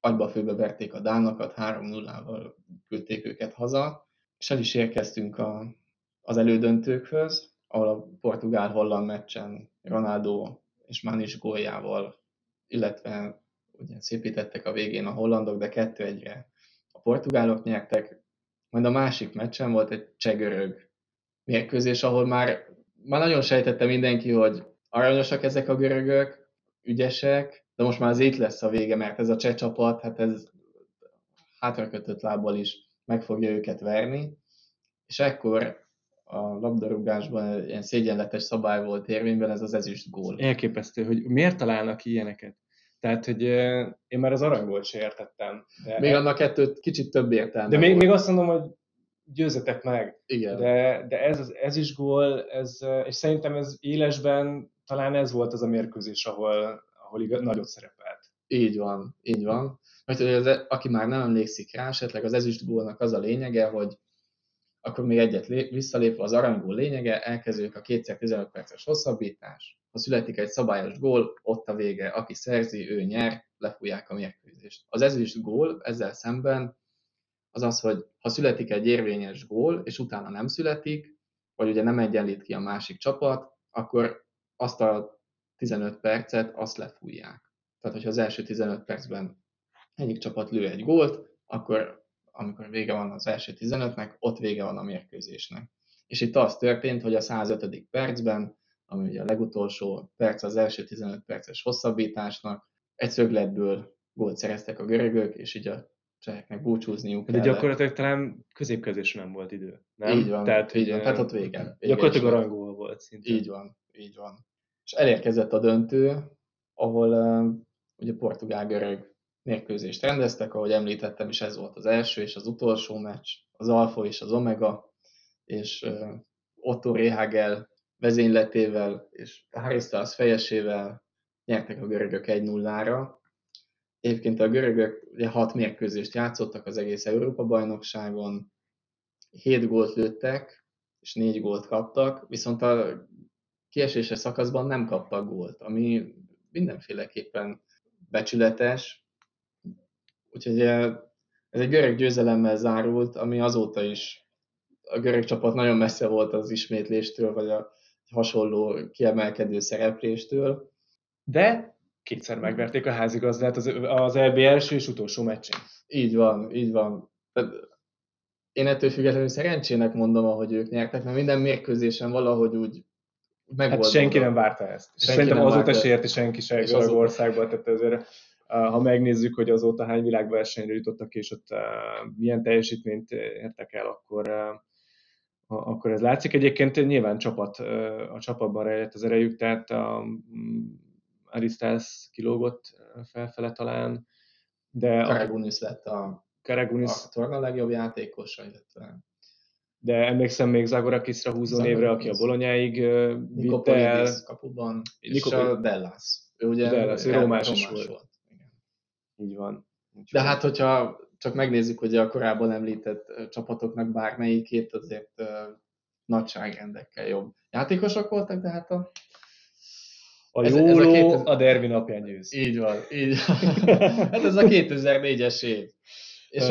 Agyba főbe verték a Dánokat, 3-0-val küldték őket haza, és el is érkeztünk a, az elődöntőkhöz, ahol a portugál-holland meccsen Ronaldo és Manis góljával, illetve ugye szépítettek a végén a hollandok, de kettő egyre a portugálok nyertek, majd a másik meccsen volt egy csegörög mérkőzés, ahol már, már nagyon sejtette mindenki, hogy aranyosak ezek a görögök, ügyesek, de most már az itt lesz a vége, mert ez a cseh csapat, hát ez hátrakötött lábbal is meg fogja őket verni, és ekkor a labdarúgásban ilyen szégyenletes szabály volt érvényben, ez az ezüst gól. Elképesztő, hogy miért találnak ilyeneket? Tehát, hogy én már az aranygolt se értettem. De még annak kettőt kicsit több értelme De még, még azt mondom, hogy győzetek meg. Igen. De, de ez, ez is gól, ez, és szerintem ez élesben talán ez volt az a mérkőzés, ahol, ahol igaz, nagyot szerepelt. Így van, így van. Mert hogy az, aki már nem emlékszik rá, esetleg az ezüst gólnak az a lényege, hogy akkor még egyet visszalépve az aranygól lényege, elkezdődik a 2x15 perces hosszabbítás, ha születik egy szabályos gól, ott a vége, aki szerzi, ő nyer, lefújják a mérkőzést. Az ezüst gól ezzel szemben az az, hogy ha születik egy érvényes gól, és utána nem születik, vagy ugye nem egyenlít ki a másik csapat, akkor azt a 15 percet azt lefújják. Tehát, hogyha az első 15 percben egyik csapat lő egy gólt, akkor amikor vége van az első 15-nek, ott vége van a mérkőzésnek. És itt az történt, hogy a 105. percben ami ugye a legutolsó perc az első 15 perces hosszabbításnak. Egy szögletből gólt szereztek a görögök, és így a cseheknek búcsúzniuk De kellett. gyakorlatilag talán középkezésre nem volt idő. Nem? Így van, tehát, így van, tehát ott vége. vége gyakorlatilag arangol volt szinte. Így van, így van. És elérkezett a döntő, ahol uh, ugye portugál-görög mérkőzést rendeztek, ahogy említettem is ez volt az első és az utolsó meccs, az Alfa és az Omega, és uh, Otto Rehagel vezényletével és Styles fejesével nyertek a görögök 1-0-ra. Egyébként a görögök ugye hat mérkőzést játszottak az egész Európa-bajnokságon, 7 gólt lőttek, és 4 gólt kaptak, viszont a kieséses szakaszban nem kaptak gólt, ami mindenféleképpen becsületes. Úgyhogy eh, ez egy görög győzelemmel zárult, ami azóta is a görög csapat nagyon messze volt az ismétléstől, vagy a hasonló kiemelkedő szerepléstől. De kétszer megverték a házigazdát az, az EB első és utolsó meccsén. Így van, így van. Én ettől függetlenül szerencsének mondom, ahogy ők nyertek, mert minden mérkőzésen valahogy úgy meg hát senki nem várta ezt. És szerintem azóta se érti senki se országban, tehát ezért ha megnézzük, hogy azóta hány világversenyre jutottak, és ott milyen teljesítményt értek el, akkor akkor ez látszik. Egyébként nyilván csapat, a csapatban rejlett az erejük, tehát a mm, Aristász kilógott felfele talán, de... Karagunis lett a Karagunis. A legjobb játékosa, illetve de emlékszem még Zagorakisra húzó Zagorakis. névre, aki a Bolonyáig vitte el. kapuban, és a Dellas. Ő ugye Dellas, ő romás, romás volt. volt. Igen. Így van. Úgy de hát, hogyha csak megnézzük, hogy a korábban említett csapatoknak bármelyikét, azért uh, nagyságrendekkel jobb játékosok voltak, de hát a a ez, ez a, két... a derbi napján győz. Így van, így van. hát ez a 2004-es év. És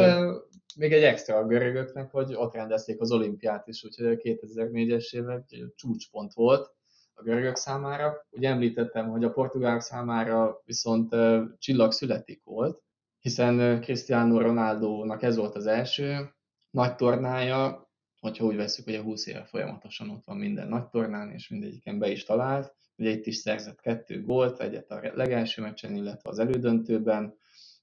még egy extra a görögöknek, hogy ott rendezték az olimpiát is, úgyhogy a 2004-es év egy csúcspont volt a görögök számára. Ugye említettem, hogy a portugálok számára viszont csillag születik volt, hiszen Cristiano Ronaldo-nak ez volt az első nagy tornája, hogyha úgy veszük, hogy a 20 éve folyamatosan ott van minden nagy tornán, és mindegyiken be is talált. Ugye itt is szerzett kettő gólt, egyet a legelső meccsen, illetve az elődöntőben,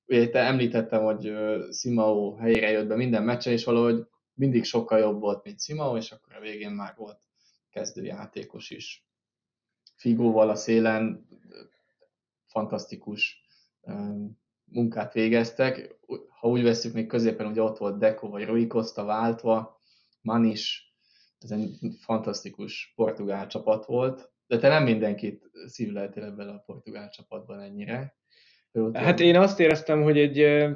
Ugye te említettem, hogy Simao helyére jött be minden meccsen, és valahogy mindig sokkal jobb volt, mint Simao, és akkor a végén már volt kezdőjátékos is. Figóval a szélen fantasztikus munkát végeztek. Ha úgy veszük, még középen ugye ott volt Deco vagy Rui Costa váltva, Man is, ez egy fantasztikus portugál csapat volt, de te nem mindenkit szívleltél ebben a portugál csapatban ennyire. Hát én azt éreztem, hogy egy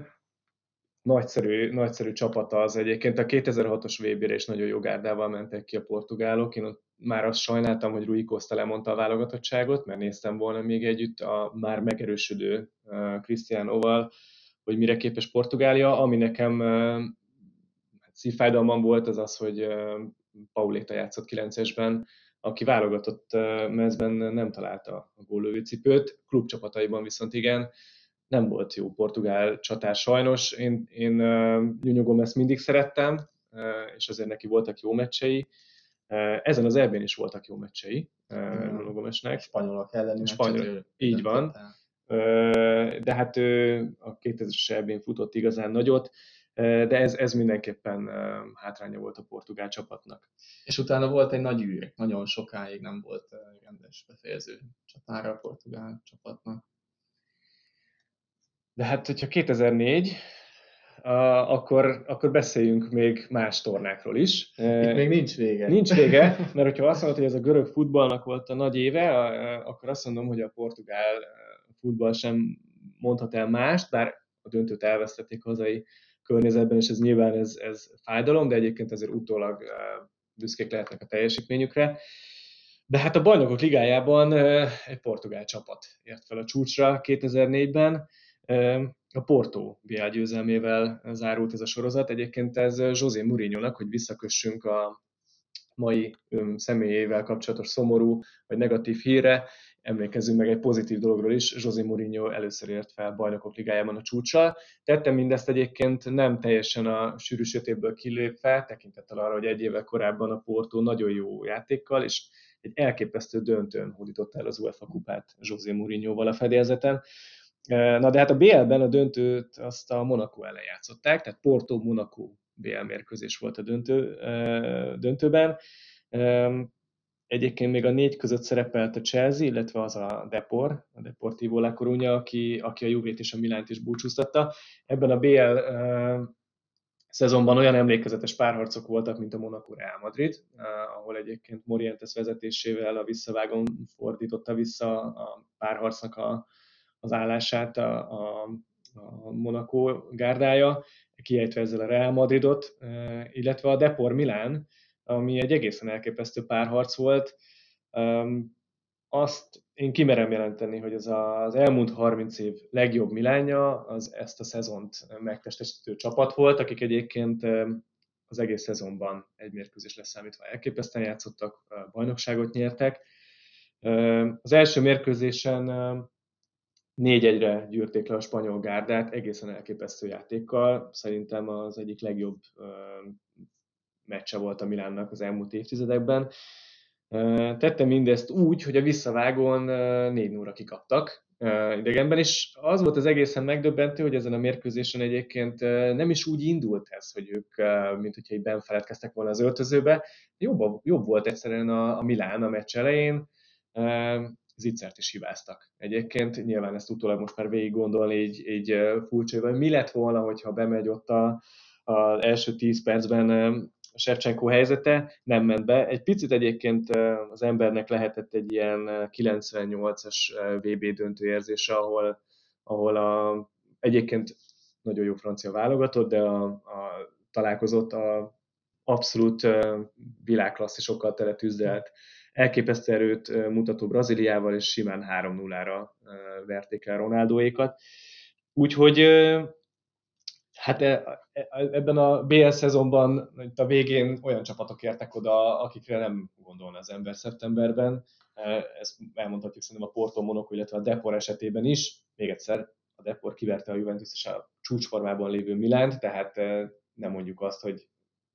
nagyszerű, nagyszerű csapata az egyébként. A 2006-os vb is nagyon jó gárdával mentek ki a portugálok. Én ott már azt sajnáltam, hogy Rui Costa lemondta a válogatottságot, mert néztem volna még együtt a már megerősödő Cristianoval, hogy mire képes Portugália. Ami nekem hát szívfájdalmam volt, az az, hogy Pauleta játszott 9-esben, aki válogatott mezben nem találta a góllövő cipőt, klubcsapataiban viszont igen, nem volt jó portugál csatár sajnos. Én, én Nuno Gomez mindig szerettem, és azért neki voltak jó meccsei. Ezen az ebben is voltak jó meccsei Nuno Gomeznek. Spanyolok ellen. Spanyol, így van. De hát ő a 2000-es ebben futott igazán nagyot de ez, ez mindenképpen hátránya volt a portugál csapatnak. És utána volt egy nagy űr, nagyon sokáig nem volt rendes befejező csatára a portugál csapatnak. De hát, hogyha 2004, akkor, akkor beszéljünk még más tornákról is. Itt még nincs vége. Nincs vége, mert hogyha azt mondod, hogy ez a görög futballnak volt a nagy éve, akkor azt mondom, hogy a portugál futball sem mondhat el mást, bár a döntőt elvesztették hazai környezetben, és ez nyilván ez, ez fájdalom, de egyébként azért utólag büszkék lehetnek a teljesítményükre. De hát a Bajnokok Ligájában egy portugál csapat ért fel a csúcsra 2004-ben. A Porto BL győzelmével zárult ez a sorozat. Egyébként ez José Mourinho-nak, hogy visszakössünk a mai személyével kapcsolatos szomorú vagy negatív híre, emlékezzünk meg egy pozitív dologról is, José Mourinho először ért fel bajnokok ligájában a csúcsal. Tettem mindezt egyébként nem teljesen a sűrű sötétből kilépve, tekintettel arra, hogy egy éve korábban a Porto nagyon jó játékkal, és egy elképesztő döntőn hódította el az UEFA kupát José Mourinhoval a fedélzeten. Na de hát a BL-ben a döntőt azt a Monaco ellen játszották, tehát Porto-Monaco BL mérkőzés volt a döntő, döntőben. Egyébként még a négy között szerepelt a Chelsea, illetve az a Depor, a Deportivo La Coruña, aki, aki a Juvét és a Milánt is búcsúztatta. Ebben a BL uh, szezonban olyan emlékezetes párharcok voltak, mint a Monaco Real Madrid, uh, ahol egyébként Morientes vezetésével a visszavágon fordította vissza a párharcnak a, az állását a, a, a Monaco gárdája, kiejtve ezzel a Real Madridot, uh, illetve a Depor Milán, ami egy egészen elképesztő párharc volt. Azt én kimerem jelenteni, hogy ez az elmúlt 30 év legjobb Milánja, az ezt a szezont megtestesítő csapat volt, akik egyébként az egész szezonban egy mérkőzés leszámítva elképesztően játszottak, bajnokságot nyertek. Az első mérkőzésen 4-1-re gyűrték le a spanyol gárdát, egészen elképesztő játékkal. Szerintem az egyik legjobb meccse volt a Milánnak az elmúlt évtizedekben. Tette mindezt úgy, hogy a visszavágón 4 0 kikaptak idegenben, és az volt az egészen megdöbbentő, hogy ezen a mérkőzésen egyébként nem is úgy indult ez, hogy ők, mint hogyha így benfeledkeztek volna az öltözőbe. Jobb, jobb volt egyszerűen a, a Milán a meccs elején. zicsert is hibáztak. Egyébként nyilván ezt utólag most már végig gondolni, így, így furcsa, hogy mi lett volna, hogyha bemegy ott a, az első 10 percben a Shevchenko helyzete, nem ment be. Egy picit egyébként az embernek lehetett egy ilyen 98-as VB döntő érzése, ahol, ahol a, egyébként nagyon jó francia válogatott, de a, a, találkozott a abszolút világklasszisokkal teletűzdelt, elképesztő erőt mutató Brazíliával, és simán 3-0-ra verték el Ronaldóékat. Úgyhogy hát ebben a BL szezonban a végén olyan csapatok értek oda, akikre nem gondolna az ember szeptemberben. Ezt elmondhatjuk szerintem a Porto Monaco, illetve a Depor esetében is. Még egyszer, a Depor kiverte a Juventus és a csúcsformában lévő Milánt, tehát nem mondjuk azt, hogy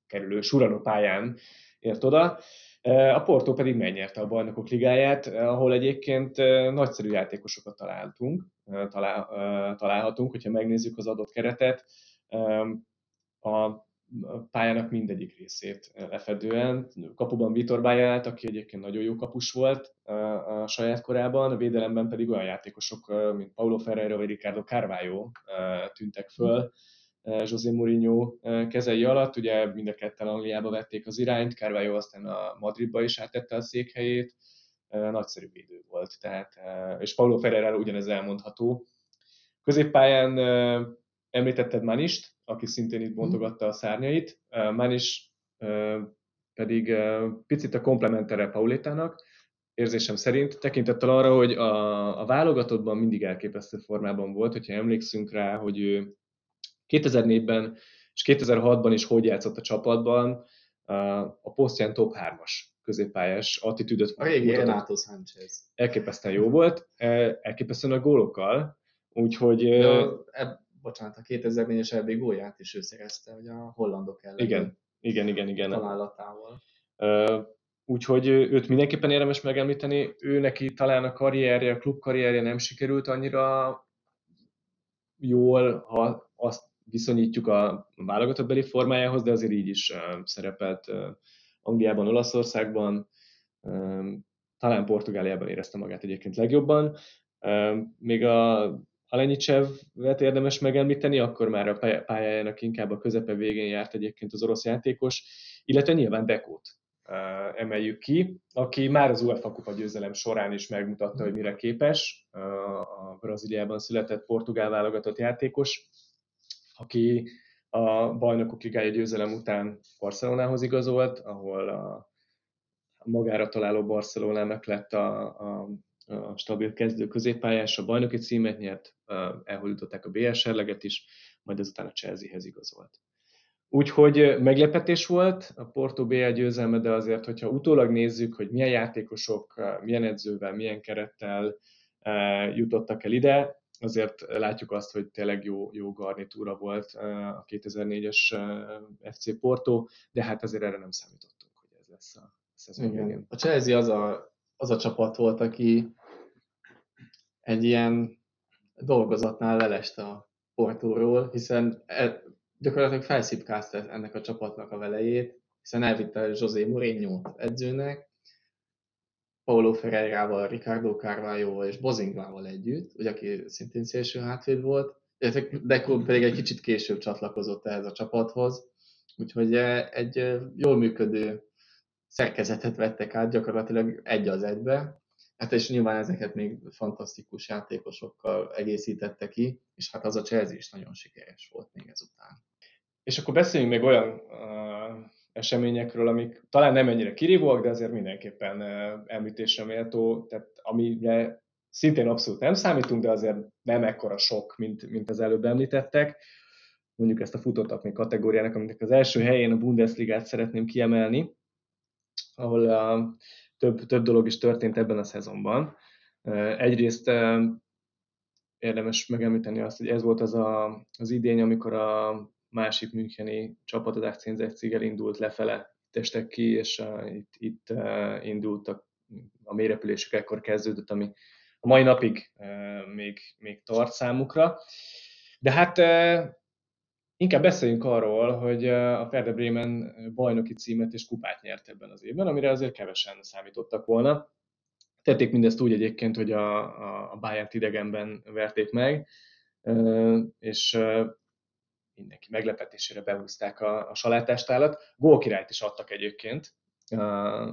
kerülő Surano pályán ért oda. A Porto pedig megnyerte a bajnokok ligáját, ahol egyébként nagyszerű játékosokat találtunk, talál, találhatunk, hogyha megnézzük az adott keretet. A pályának mindegyik részét lefedően. Kapuban Vitor Báját, aki egyébként nagyon jó kapus volt a saját korában, a védelemben pedig olyan játékosok, mint Paulo Ferreira vagy Ricardo Carvalho tűntek föl, José Mourinho kezei alatt. Ugye mind a ketten Angliába vették az irányt, Carvalho aztán a Madridba is áttette a székhelyét, nagyszerű védő volt. Tehát, és Paulo Ferreira ugyanez elmondható. Középpályán említetted Manist, aki szintén itt mhm. bontogatta a szárnyait. Manis pedig picit a komplementere Paulétának, érzésem szerint, tekintettel arra, hogy a, a válogatottban mindig elképesztő formában volt, hogyha emlékszünk rá, hogy ő 2004-ben és 2006-ban is hogy játszott a csapatban, a posztján top 3-as középpályás attitűdöt A régi Renato Sanchez. Elképesztően jó volt, elképesztően a gólokkal, úgyhogy... Ja, e, bocsánat, a 2004-es EB gólját is ő szerezte, hogy a hollandok ellen. Igen, igen, igen, igen. Találatával. Úgyhogy őt mindenképpen érdemes megemlíteni. Ő neki talán a karrierje, a klub karrierje nem sikerült annyira jól, ha azt viszonyítjuk a válogatottbeli formájához, de azért így is szerepelt Angliában, Olaszországban, talán Portugáliában érezte magát egyébként legjobban. Még a Alenyicsevet érdemes megemlíteni, akkor már a pályájának inkább a közepe végén járt egyébként az orosz játékos, illetve nyilván Dekót emeljük ki, aki már az UEFA kupa győzelem során is megmutatta, hogy mire képes, a Brazíliában született portugál válogatott játékos, aki a bajnokok ligája győzelem után Barcelonához igazolt, ahol a magára találó Barcelonának lett a, a, a stabil kezdő középpályás, a bajnoki címet nyert, elhódították a BL serleget is, majd ezután a Chelseahez igazolt. Úgyhogy meglepetés volt a Porto BL győzelme, de azért, hogyha utólag nézzük, hogy milyen játékosok, milyen edzővel, milyen kerettel jutottak el ide, azért látjuk azt, hogy tényleg jó, jó garnitúra volt a 2004-es FC Porto, de hát azért erre nem számítottunk, hogy ez lesz a szezon végén. A Chelsea az a, az a csapat volt, aki egy ilyen dolgozatnál leleste a Portóról, hiszen e, gyakorlatilag felszipkázta ennek a csapatnak a velejét, hiszen elvitte José Mourinho edzőnek, Paulo Ferreirával, Ricardo Carvalho és Bozinglával együtt, ugye, aki szintén szélső hátvéd volt, Deco pedig egy kicsit később csatlakozott ehhez a csapathoz, úgyhogy eh, egy eh, jól működő szerkezetet vettek át gyakorlatilag egy az egybe, hát és nyilván ezeket még fantasztikus játékosokkal egészítette ki, és hát az a Chelsea is nagyon sikeres volt még ezután. És akkor beszéljünk még olyan uh, eseményekről, amik talán nem ennyire kirívóak, de azért mindenképpen említésre méltó, tehát amire szintén abszolút nem számítunk, de azért nem ekkora sok, mint, mint az előbb említettek. Mondjuk ezt a futótakni kategóriának, aminek az első helyén a Bundesligát szeretném kiemelni, ahol a, több, több dolog is történt ebben a szezonban. Egyrészt érdemes megemlíteni azt, hogy ez volt az a, az idény, amikor a másik müncheni csapat, az Akcienzekciggel indult lefele, testek ki, és uh, itt, itt indultak a mélyrepülésük ekkor kezdődött, ami a mai napig még, még tart számukra. De hát inkább beszéljünk arról, hogy a Ferde Bremen bajnoki címet és kupát nyert ebben az évben, amire azért kevesen számítottak volna. Tették mindezt úgy egyébként, hogy a, a, a Bayern idegenben verték meg, és mindenki meglepetésére behúzták a, a salátástálat. Gólkirályt is adtak egyébként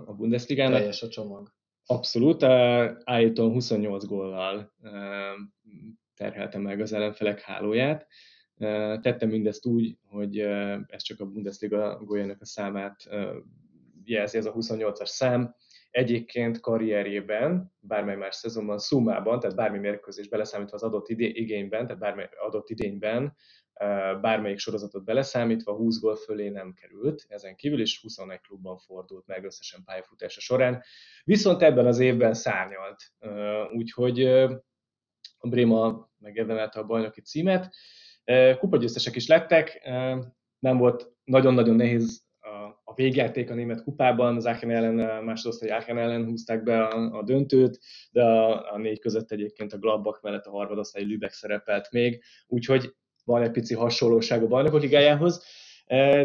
a Bundesligának. Teljes a csomag. Abszolút, Aiton 28 góllal terhelte meg az ellenfelek hálóját. Tettem mindezt úgy, hogy ez csak a Bundesliga góljának a számát jelzi, ez a 28-as szám. Egyébként karrierjében, bármely más szezonban, szumában, tehát bármi mérkőzés beleszámítva az adott igényben, tehát bármely adott idényben, bármelyik sorozatot beleszámítva 20 gól fölé nem került, ezen kívül is 21 klubban fordult meg összesen pályafutása során, viszont ebben az évben szárnyalt, úgyhogy a Bréma megérdemelte a bajnoki címet. Kupagyőztesek is lettek, nem volt nagyon-nagyon nehéz a végjáték a német kupában, az Aachen ellen, másodosztály Aachen ellen húzták be a, a döntőt, de a, a négy között egyébként a Gladbach mellett a harmadosztály Lübeck szerepelt még, úgyhogy van egy pici hasonlóság a bajnokok ligájához,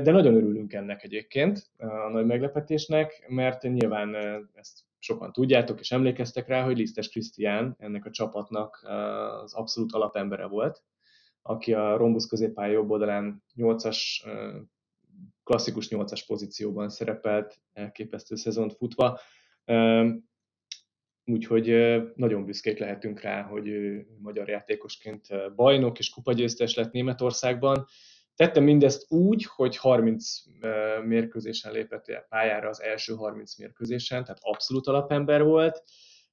de nagyon örülünk ennek egyébként, a nagy meglepetésnek, mert nyilván ezt sokan tudjátok és emlékeztek rá, hogy Lisztes Krisztián ennek a csapatnak az abszolút alapembere volt, aki a rombusz középpálya jobb oldalán 8-as, klasszikus 8-as pozícióban szerepelt, elképesztő szezont futva. Úgyhogy nagyon büszkék lehetünk rá, hogy ő magyar játékosként bajnok és kupagyőztes lett Németországban. Tettem mindezt úgy, hogy 30 mérkőzésen lépett pályára az első 30 mérkőzésen, tehát abszolút alapember volt.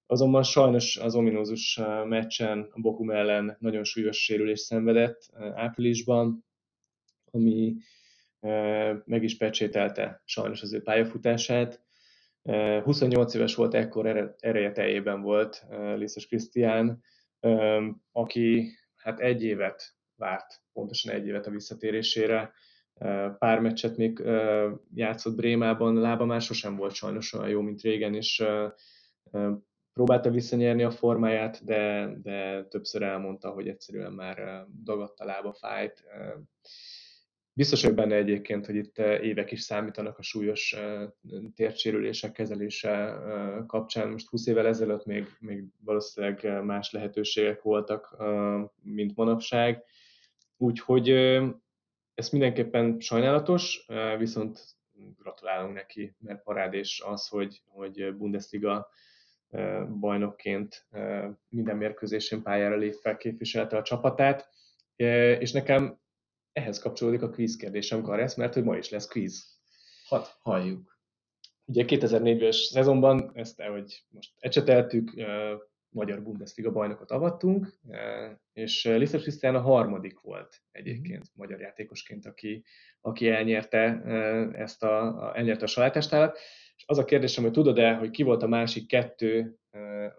Azonban sajnos az ominózus meccsen a Bokum ellen nagyon súlyos sérülés szenvedett áprilisban, ami meg is pecsételte sajnos az ő pályafutását 28 éves volt, ekkor ereje teljében volt Liszes Krisztián, aki hát egy évet várt, pontosan egy évet a visszatérésére. Pár meccset még játszott Brémában, lába már sosem volt sajnos olyan jó, mint régen, és próbálta visszanyerni a formáját, de, de többször elmondta, hogy egyszerűen már dagadt a lába, fájt. Biztos vagyok benne egyébként, hogy itt évek is számítanak a súlyos tércsérülések kezelése kapcsán. Most 20 évvel ezelőtt még, még valószínűleg más lehetőségek voltak, mint manapság. Úgyhogy ez mindenképpen sajnálatos, viszont gratulálunk neki, mert parádés az, hogy, hogy Bundesliga bajnokként minden mérkőzésén pályára lépve képviselte a csapatát, és nekem ehhez kapcsolódik a quiz kérdésem, Karesz, mert hogy ma is lesz quiz. Hadd halljuk. Ugye 2004-es szezonban ezt, ahogy most ecseteltük, magyar Bundesliga bajnokot avattunk, és Lisztes Krisztián a harmadik volt egyébként mm. magyar játékosként, aki, aki elnyerte ezt a, a, elnyerte a salátástállat. És az a kérdésem, hogy tudod-e, hogy ki volt a másik kettő,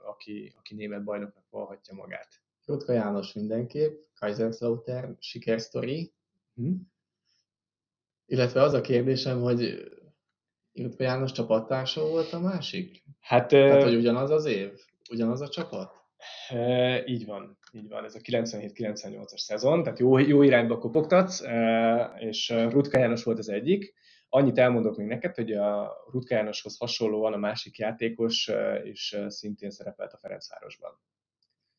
aki, aki német bajnoknak valhatja magát? Rutka János mindenképp, Kaiserslautern, sikersztori, Hm? Illetve az a kérdésem, hogy Illetve János csapattársa volt a másik? Hát, Tehát, hogy ugyanaz az év? Ugyanaz a csapat? E, így van, így van. Ez a 97-98-as szezon, tehát jó, jó irányba kopogtatsz, e, és Rutka János volt az egyik. Annyit elmondok még neked, hogy a Rutka Jánoshoz hasonlóan a másik játékos és szintén szerepelt a Ferencvárosban.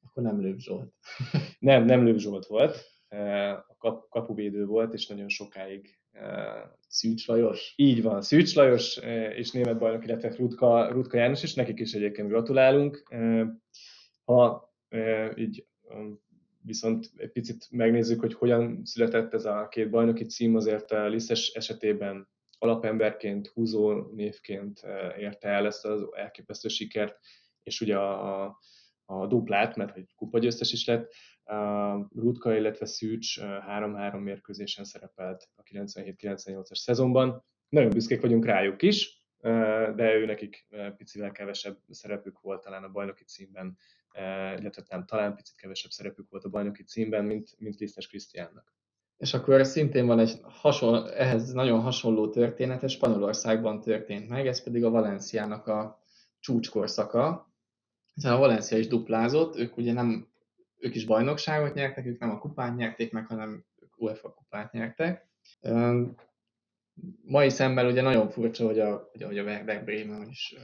Akkor nem Lőv Zsolt. nem, nem Lőv Zsolt volt kap, kapuvédő volt, és nagyon sokáig Szűcs Lajos? Így van, Szűcs Lajos és német bajnok, illetve Rutka, Rutka János, és nekik is egyébként gratulálunk. Ha így viszont egy picit megnézzük, hogy hogyan született ez a két bajnoki cím, azért a Lisztes esetében alapemberként, húzó névként érte el ezt az elképesztő sikert, és ugye a, a, duplát, mert hogy kupagyőztes is lett, Rutka, illetve Szűcs 3-3 mérkőzésen szerepelt a 97-98-as szezonban. Nagyon büszkék vagyunk rájuk is, de ő nekik picivel kevesebb szerepük volt talán a bajnoki címben, illetve nem, talán picit kevesebb szerepük volt a bajnoki címben, mint, mint Lisztes Krisztiánnak. És akkor szintén van egy hasonló, ehhez nagyon hasonló történet, ez Spanyolországban történt meg, ez pedig a Valenciának a csúcskorszaka, hiszen a Valencia is duplázott, ők ugye nem ők is bajnokságot nyertek, ők nem a kupát nyerték meg, hanem UEFA kupát nyertek. Mai szemben ugye nagyon furcsa, hogy a, hogy a Werder Bremen is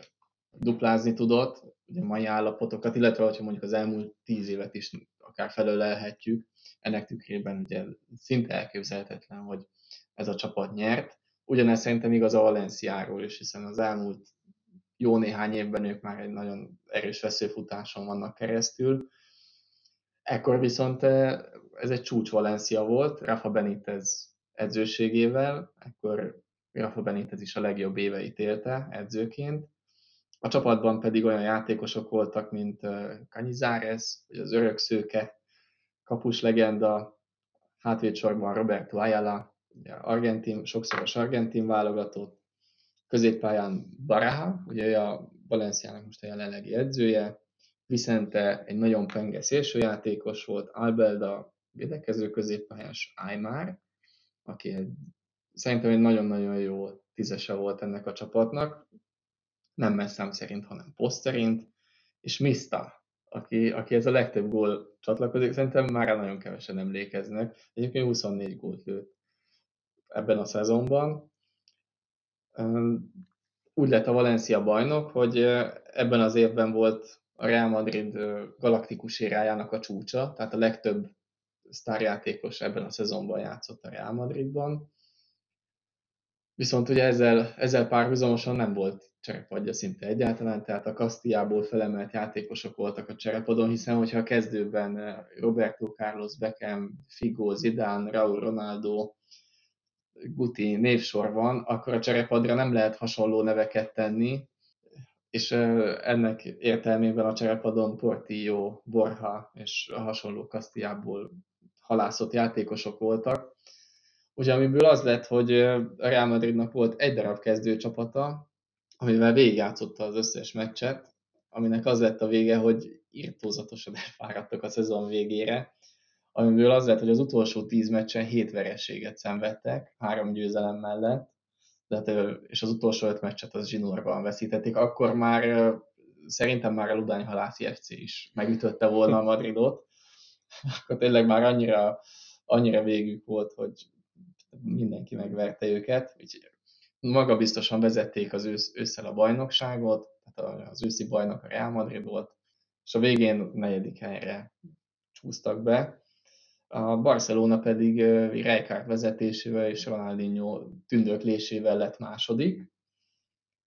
duplázni tudott, ugye mai állapotokat, illetve hogyha mondjuk az elmúlt tíz évet is akár felölelhetjük, ennek tükrében ugye szinte elképzelhetetlen, hogy ez a csapat nyert. Ugyanez szerintem igaz a Valenciáról is, hiszen az elmúlt jó néhány évben ők már egy nagyon erős veszőfutáson vannak keresztül. Ekkor viszont eh, ez egy csúcs Valencia volt, Rafa Benitez edzőségével, ekkor Rafa Benitez is a legjobb éveit élte edzőként. A csapatban pedig olyan játékosok voltak, mint Canizares, vagy az örök szőke, kapus legenda, hátvédsorban Roberto Ayala, argentin, sokszoros argentin válogatott, középpályán Baraha, ugye a Valenciának most a jelenlegi edzője, Vicente egy nagyon penge szélsőjátékos volt, Albelda védekező középpályás Aymar, aki egy, szerintem egy nagyon-nagyon jó tízese volt ennek a csapatnak, nem messzám szerint, hanem poszt szerint, és Mista, aki, aki ez a legtöbb gól csatlakozik, szerintem már nagyon kevesen emlékeznek. Egyébként 24 gólt lőtt ebben a szezonban. Úgy lett a Valencia bajnok, hogy ebben az évben volt a Real Madrid galaktikus érájának a csúcsa, tehát a legtöbb sztárjátékos ebben a szezonban játszott a Real Madridban. Viszont ugye ezzel, ezzel párhuzamosan nem volt cserepadja szinte egyáltalán, tehát a Kastillából felemelt játékosok voltak a cserepadon, hiszen hogyha a kezdőben Roberto Carlos Beckham, Figo, Zidane, Raúl Ronaldo, Guti névsor van, akkor a cserepadra nem lehet hasonló neveket tenni, és ennek értelmében a cserepadon Portillo, Borja és a hasonló Kastillából halászott játékosok voltak. Ugye amiből az lett, hogy a Real Madridnak volt egy darab kezdőcsapata, amivel végigjátszotta az összes meccset, aminek az lett a vége, hogy írtózatosan elfáradtak a szezon végére, amiből az lett, hogy az utolsó tíz meccsen hét vereséget szenvedtek, három győzelem mellett, de, és az utolsó öt meccset az zsinórban veszítették. Akkor már szerintem már a Ludány Halászi FC is megütötte volna a Madridot, akkor tényleg már annyira, annyira végük volt, hogy mindenki megverte őket, úgyhogy maga biztosan vezették az ősz, ősszel a bajnokságot, tehát az őszi bajnok a Real Madrid volt, és a végén negyedik helyre csúsztak be. A Barcelona pedig Rijkaard vezetésével és Ronaldinho tündöklésével lett második.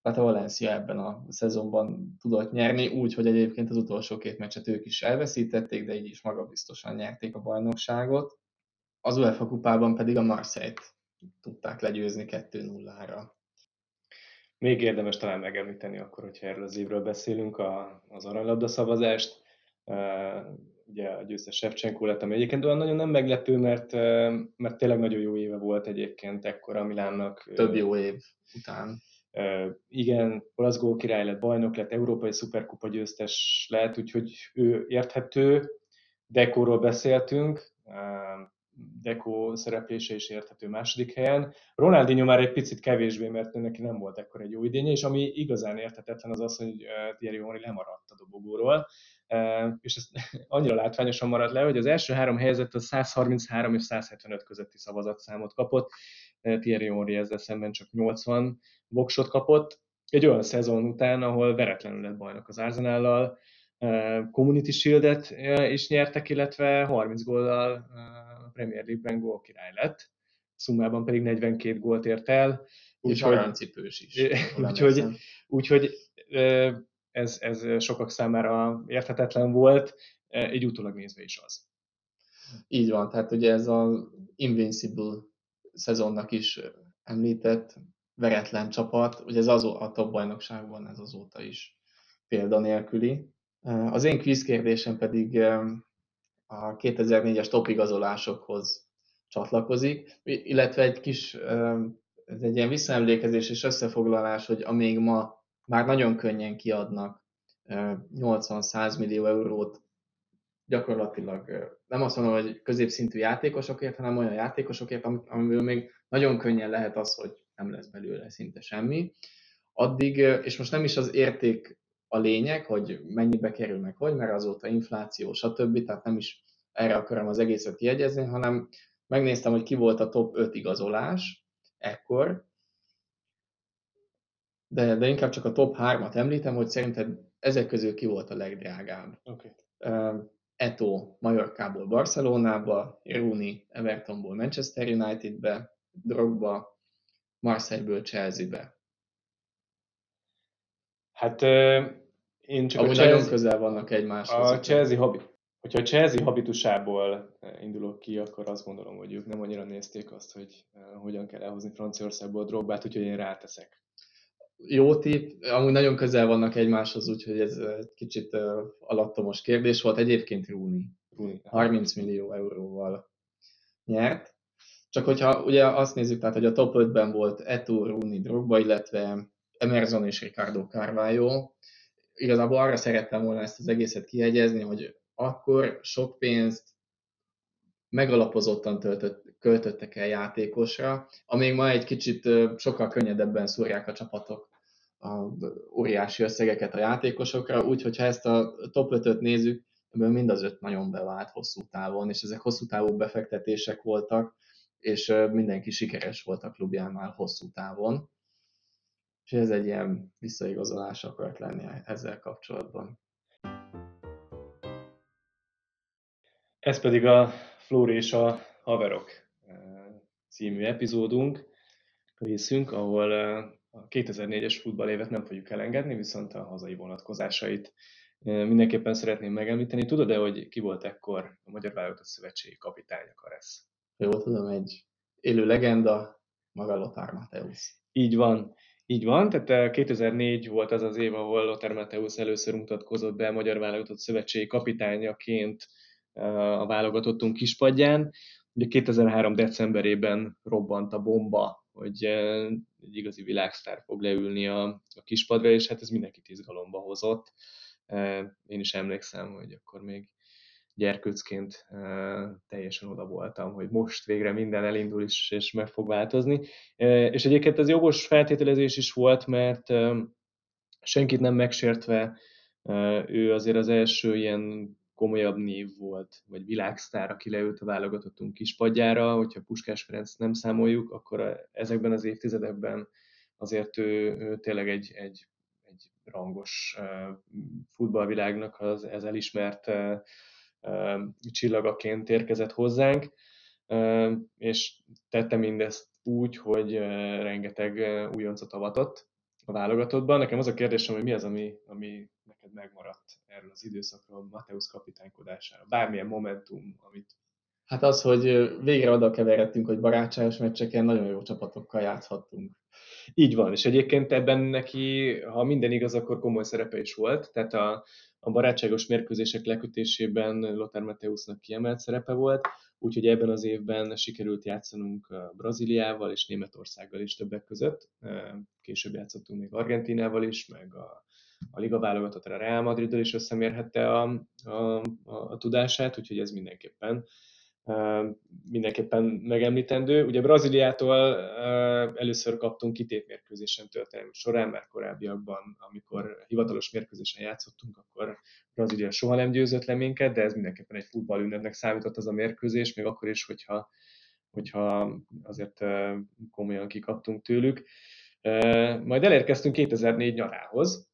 Tehát a Valencia ebben a szezonban tudott nyerni, úgy, hogy egyébként az utolsó két meccset ők is elveszítették, de így is magabiztosan nyerték a bajnokságot. Az UEFA kupában pedig a Marseille-t tudták legyőzni 2-0-ra. Még érdemes talán megemlíteni akkor, hogyha erről az évről beszélünk, a, az aranylabda szavazást. ugye a győztes Shevchenko lett, ami egyébként olyan nagyon nem meglepő, mert, mert tényleg nagyon jó éve volt egyébként ekkor a Milánnak. Több jó év után. igen, olasz gól király lett, bajnok lett, európai szuperkupa győztes lett, úgyhogy ő érthető. Dekóról beszéltünk, Deco szereplése is érthető második helyen. Ronaldinho már egy picit kevésbé, mert neki nem volt ekkor egy jó idénye, és ami igazán érthetetlen az az, hogy Thierry Henry lemaradt a dobogóról, és ez annyira látványosan maradt le, hogy az első három helyzet a 133 és 175 közötti szavazatszámot kapott, Thierry Henry ezzel szemben csak 80 voksot kapott, egy olyan szezon után, ahol veretlenül lett bajnok az Arsenállal, Community Shield-et is nyertek, illetve 30 góllal Premier League-ben gól király lett, szumában pedig 42 gólt ért el. Úgyhogy aranycipős is. Úgyhogy, úgyhogy ez, ez sokak számára érthetetlen volt, egy utólag nézve is az. Így van, tehát ugye ez az Invincible szezonnak is említett veretlen csapat, ugye ez az a top bajnokságban ez azóta is példanélküli. Az én kvíz kérdésem pedig a 2004-es topigazolásokhoz csatlakozik, illetve egy kis, ez egy ilyen visszaemlékezés és összefoglalás, hogy amíg ma már nagyon könnyen kiadnak 80-100 millió eurót gyakorlatilag nem azt mondom, hogy középszintű játékosokért, hanem olyan játékosokért, amiből még nagyon könnyen lehet az, hogy nem lesz belőle szinte semmi. Addig, és most nem is az érték a lényeg, hogy mennyibe kerül meg, hogy, mert azóta infláció, stb. Tehát nem is erre akarom az egészet kiegyezni, hanem megnéztem, hogy ki volt a top 5 igazolás ekkor. de, de inkább csak a top 3-at említem, hogy szerinted ezek közül ki volt a legdrágább. Okay. Eto Mallorcából Barcelonába, Rooney Evertonból Manchester Unitedbe, Drogba Marseille-ből Chelsea-be. Hát én csak Ahogy a Chelsea, nagyon közel vannak egymáshoz. A Chelsea, habi, hogyha a Chelsea habitusából indulok ki, akkor azt gondolom, hogy ők nem annyira nézték azt, hogy hogyan kell elhozni Franciaországból a drogbát, úgyhogy én ráteszek. Jó tipp, amúgy nagyon közel vannak egymáshoz, úgyhogy ez egy kicsit alattomos kérdés volt. Egyébként Rooney. Rooney. 30 millió euróval nyert. Csak hogyha ugye azt nézzük, tehát hogy a top 5-ben volt Eto, Rooney, Drogba, illetve Emerson és Ricardo Carvalho. Igazából arra szerettem volna ezt az egészet kiegyezni, hogy akkor sok pénzt megalapozottan töltött, költöttek el játékosra, amíg ma egy kicsit sokkal könnyedebben szúrják a csapatok a óriási összegeket a játékosokra, úgyhogy ha ezt a top 5-öt nézzük, ebből mind az öt nagyon bevált hosszú távon, és ezek hosszú távú befektetések voltak, és mindenki sikeres volt a klubjánál hosszú távon. És ez egy ilyen visszaigazolás akart lenni ezzel kapcsolatban. Ez pedig a Flóri és a Haverok című epizódunk, részünk, ahol a 2004-es futballévet nem fogjuk elengedni, viszont a hazai vonatkozásait mindenképpen szeretném megemlíteni. Tudod-e, hogy ki volt ekkor a Magyar Válogatott Szövetségi kapitánya Karesz? Jó, tudom, egy élő legenda, maga Lothar Mateusz. Így van. Így van, tehát 2004 volt az az év, ahol Lothar Mateusz először mutatkozott be a Magyar Válogatott Szövetségi kapitányaként a válogatottunk kispadján. Ugye 2003. decemberében robbant a bomba, hogy egy igazi világsztár fog leülni a, a kispadra, és hát ez mindenkit izgalomba hozott. Én is emlékszem, hogy akkor még gyerkőcként teljesen oda voltam, hogy most végre minden elindul is, és meg fog változni. És egyébként ez jogos feltételezés is volt, mert senkit nem megsértve, ő azért az első ilyen komolyabb név volt, vagy világsztár, aki leült a válogatottunk kispadjára, hogyha Puskás Ferenc nem számoljuk, akkor ezekben az évtizedekben azért ő, ő tényleg egy, egy, egy rangos futballvilágnak az ez elismert csillagaként érkezett hozzánk, és tette mindezt úgy, hogy rengeteg újoncot avatott a válogatottban. Nekem az a kérdésem, hogy mi az, ami, ami neked megmaradt erről az időszakról, Mateusz kapitánykodására? Bármilyen momentum, amit... Hát az, hogy végre oda keveredtünk, hogy barátságos meccseken nagyon jó csapatokkal játszhattunk. Így van, és egyébként ebben neki, ha minden igaz, akkor komoly szerepe is volt, tehát a, a barátságos mérkőzések lekötésében Lothar Mateusznak kiemelt szerepe volt, úgyhogy ebben az évben sikerült játszanunk Brazíliával és Németországgal is többek között. Később játszottunk még Argentinával is, meg a, a Liga válogatott a Real Madriddal is összemérhette a, a, a, a tudását, úgyhogy ez mindenképpen mindenképpen megemlítendő. Ugye Brazíliától először kaptunk kitétmérkőzésen történelmi során, mert korábbiakban, amikor hivatalos mérkőzésen játszottunk, akkor Brazília soha nem győzött le minket, de ez mindenképpen egy futballünnepnek számított az a mérkőzés, még akkor is, hogyha, hogyha azért komolyan kikaptunk tőlük. Majd elérkeztünk 2004 nyarához,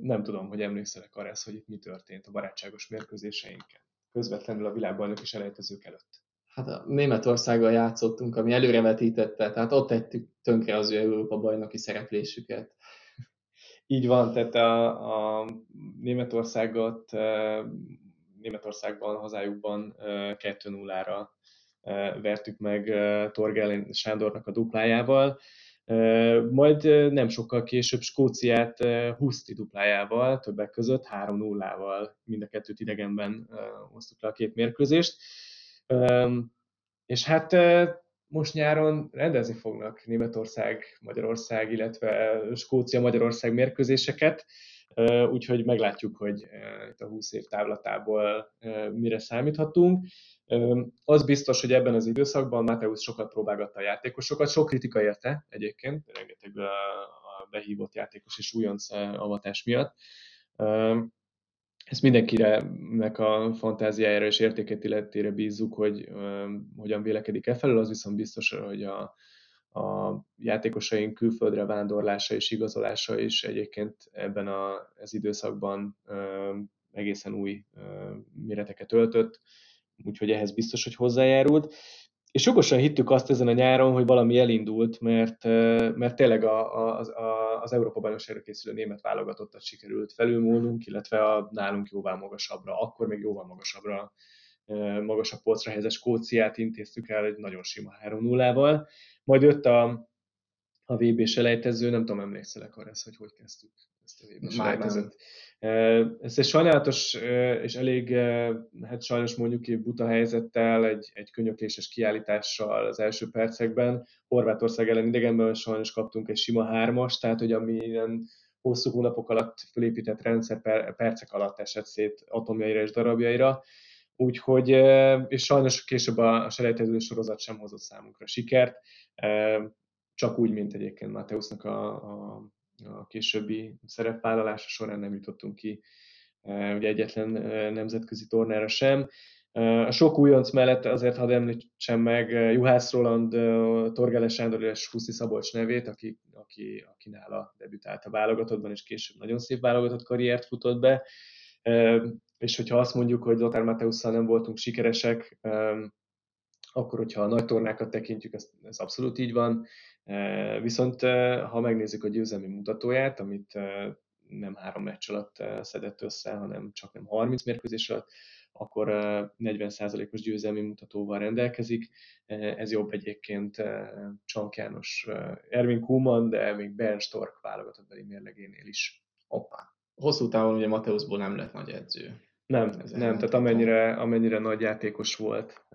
nem tudom, hogy emlékszelek arra, hogy itt mi történt a barátságos mérkőzéseinken közvetlenül a világbajnok is elejtezők előtt. Hát a Németországgal játszottunk, ami előrevetítette, tehát ott tettük tönkre az ő Európa bajnoki szereplésüket. Így van, tehát a, a Németországot Németországban, hazájukban 2-0-ra vertük meg Torgel Sándornak a duplájával, majd nem sokkal később Skóciát 20 duplájával, többek között 3-0-val mind a kettőt idegenben hoztuk le a két mérkőzést. És hát most nyáron rendezni fognak Németország, Magyarország, illetve Skócia, Magyarország mérkőzéseket, úgyhogy meglátjuk, hogy itt a 20 év távlatából mire számíthatunk. Az biztos, hogy ebben az időszakban Mateusz sokat próbálgatta a játékosokat, sok kritika érte egyébként, rengeteg a behívott játékos és újonc avatás miatt. Ezt mindenkire meg a fantáziájára és értéket illetére bízzuk, hogy hogyan vélekedik e felől, az viszont biztos, hogy a, a játékosaink külföldre vándorlása és igazolása is egyébként ebben a, az időszakban egészen új méreteket öltött, úgyhogy ehhez biztos, hogy hozzájárult. És jogosan hittük azt ezen a nyáron, hogy valami elindult, mert, mert tényleg a, a, a, az Európa bajnokságra készülő német válogatottat sikerült felülmúlnunk, illetve a nálunk jóval magasabbra, akkor még jóval magasabbra, magasabb polcra helyezett Skóciát intéztük el egy nagyon sima 3-0-val. Majd jött a, a VB selejtező, nem tudom, emlékszelek arra, hogy hogy kezdtük ezt a VB selejtezőt. Ez egy sajnálatos és elég, hát sajnos mondjuk buta helyzettel, egy, egy könyökléses kiállítással az első percekben. Horvátország ellen idegenben sajnos kaptunk egy sima hármas, tehát hogy ami ilyen hosszú hónapok alatt felépített rendszer per, percek alatt esett szét atomjaira és darabjaira. Úgyhogy, és sajnos később a, a selejtező sorozat sem hozott számunkra sikert, csak úgy, mint egyébként Mateusznak a, a a későbbi szerepvállalása során nem jutottunk ki e, ugye egyetlen e, nemzetközi tornára sem. E, a sok újonc mellett azért hadd említsem meg Juhász Roland, Torgeles Sándor és Huszi Szabolcs nevét, aki, aki, aki nála debütált a válogatottban, és később nagyon szép válogatott karriert futott be. És hogyha azt mondjuk, hogy Lothar Mateusszal nem voltunk sikeresek, akkor, hogyha a nagy tornákat tekintjük, ez, ez abszolút így van. Viszont ha megnézzük a győzelmi mutatóját, amit nem három meccs alatt szedett össze, hanem csak nem 30 mérkőzés alatt, akkor 40%-os győzelmi mutatóval rendelkezik. Ez jobb egyébként Csank János, Ervin Kuman, de még Bernd Stork válogatott beli mérlegénél is. Hoppá. Hosszú távon ugye Mateuszból nem lett nagy edző. Nem, nem, tehát amennyire, amennyire nagy játékos volt,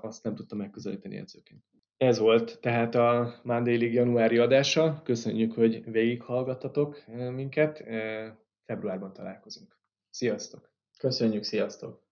azt nem tudta megközelíteni edzőként. Ez volt tehát a League januári adása. Köszönjük, hogy végighallgattatok minket. Februárban találkozunk. Sziasztok! Köszönjük, sziasztok!